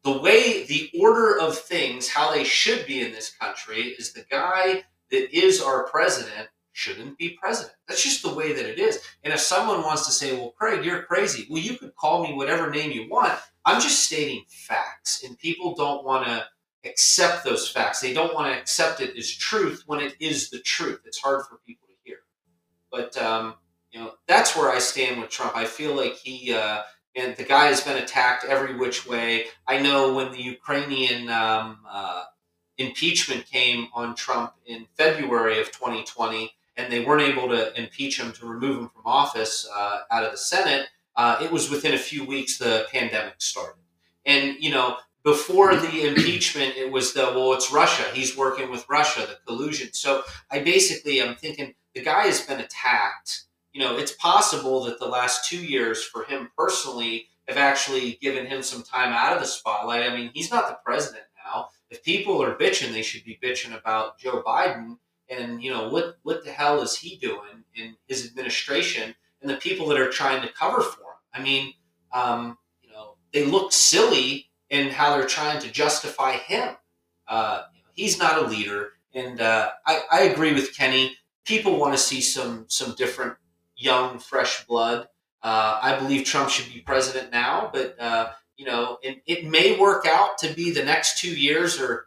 the way the order of things, how they should be in this country, is the guy that is our president shouldn't be president. That's just the way that it is. And if someone wants to say, well, Craig, you're crazy, well, you could call me whatever name you want. I'm just stating facts, and people don't want to accept those facts. They don't want to accept it as truth when it is the truth. It's hard for people to hear. But, um, you know, that's where I stand with Trump. I feel like he, uh, and the guy has been attacked every which way. I know when the Ukrainian um, uh, impeachment came on Trump in February of 2020, and they weren't able to impeach him to remove him from office uh, out of the Senate, uh, it was within a few weeks the pandemic started. And, you know, before the impeachment, it was the, well, it's Russia. He's working with Russia, the collusion. So I basically am thinking the guy has been attacked you know, it's possible that the last two years for him personally have actually given him some time out of the spotlight. I mean, he's not the president now. If people are bitching, they should be bitching about Joe Biden and you know what what the hell is he doing in his administration and the people that are trying to cover for him. I mean, um, you know, they look silly in how they're trying to justify him. Uh, he's not a leader, and uh, I, I agree with Kenny. People want to see some some different young, fresh blood. Uh, I believe Trump should be president now, but uh, you know, it, it may work out to be the next two years or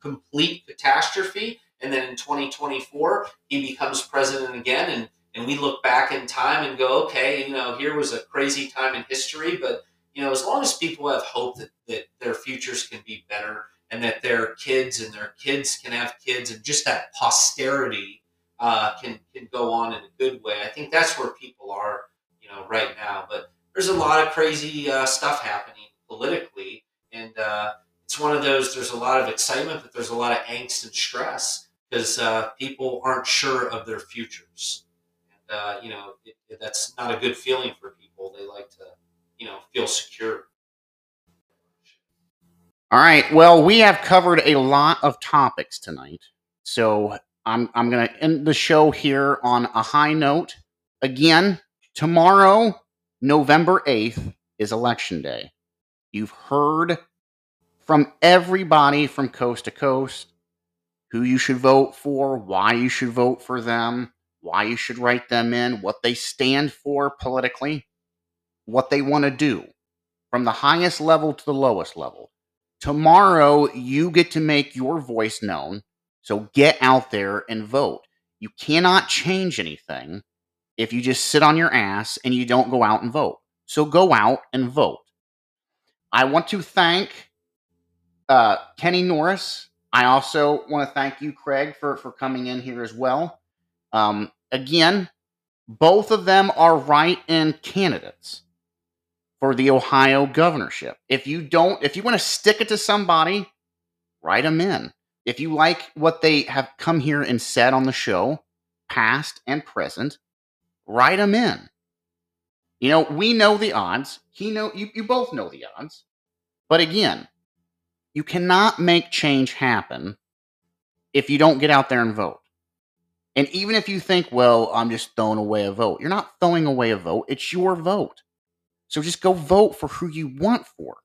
complete catastrophe, and then in 2024 he becomes president again, and and we look back in time and go, okay, you know, here was a crazy time in history, but you know, as long as people have hope that, that their futures can be better and that their kids and their kids can have kids and just that posterity uh, can can go on in a good way. I think that's where people are, you know, right now. But there's a lot of crazy uh, stuff happening politically, and uh, it's one of those. There's a lot of excitement, but there's a lot of angst and stress because uh, people aren't sure of their futures, and uh, you know it, it, that's not a good feeling for people. They like to, you know, feel secure. All right. Well, we have covered a lot of topics tonight. So I'm I'm gonna end the show here on a high note. Again, tomorrow, November 8th, is election day. You've heard from everybody from coast to coast who you should vote for, why you should vote for them, why you should write them in, what they stand for politically, what they want to do, from the highest level to the lowest level. Tomorrow, you get to make your voice known so get out there and vote. You cannot change anything if you just sit on your ass and you don't go out and vote. So go out and vote. I want to thank uh, Kenny Norris. I also want to thank you, Craig, for, for coming in here as well. Um, again, both of them are write in candidates for the Ohio governorship. If you don't, if you want to stick it to somebody, write them in. If you like what they have come here and said on the show, past and present, write them in. You know, we know the odds. He know you, you both know the odds. But again, you cannot make change happen if you don't get out there and vote. And even if you think, well, I'm just throwing away a vote, you're not throwing away a vote. It's your vote. So just go vote for who you want for.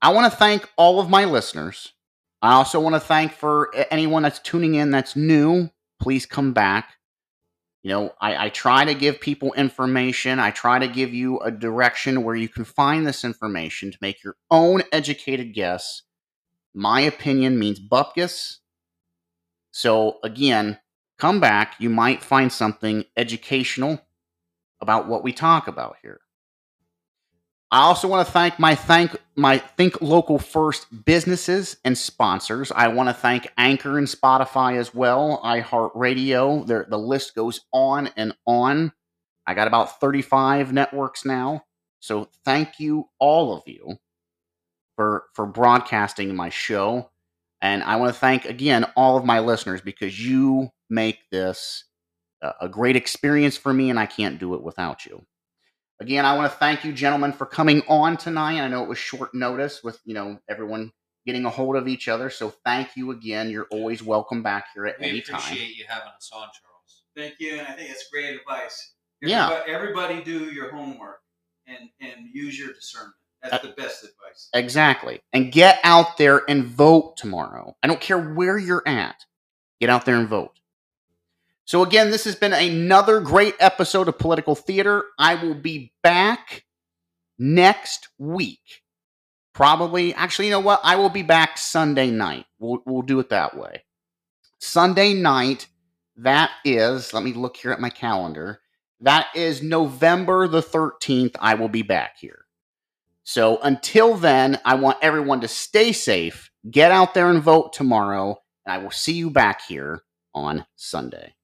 I want to thank all of my listeners. I also want to thank for anyone that's tuning in that's new. Please come back. You know, I, I try to give people information. I try to give you a direction where you can find this information to make your own educated guess. My opinion means bupkis. So again, come back. You might find something educational about what we talk about here. I also want to thank my thank my Think Local First businesses and sponsors. I want to thank Anchor and Spotify as well, iHeartRadio. The, the list goes on and on. I got about 35 networks now. So thank you all of you for for broadcasting my show. And I want to thank again all of my listeners because you make this a, a great experience for me and I can't do it without you. Again, I want to thank you, gentlemen, for coming on tonight. I know it was short notice with you know everyone getting a hold of each other. So thank you again. You're always welcome back here at We any time. appreciate you having us on, Charles. Thank you, and I think it's great advice. Yeah. Everybody, everybody do your homework and and use your discernment. That's the best advice. Exactly. And get out there and vote tomorrow. I don't care where you're at. Get out there and vote. So, again, this has been another great episode of Political Theater. I will be back next week. Probably, actually, you know what? I will be back Sunday night. We'll, we'll do it that way. Sunday night, that is, let me look here at my calendar. That is November the 13th. I will be back here. So until then, I want everyone to stay safe, get out there and vote tomorrow, and I will see you back here on Sunday.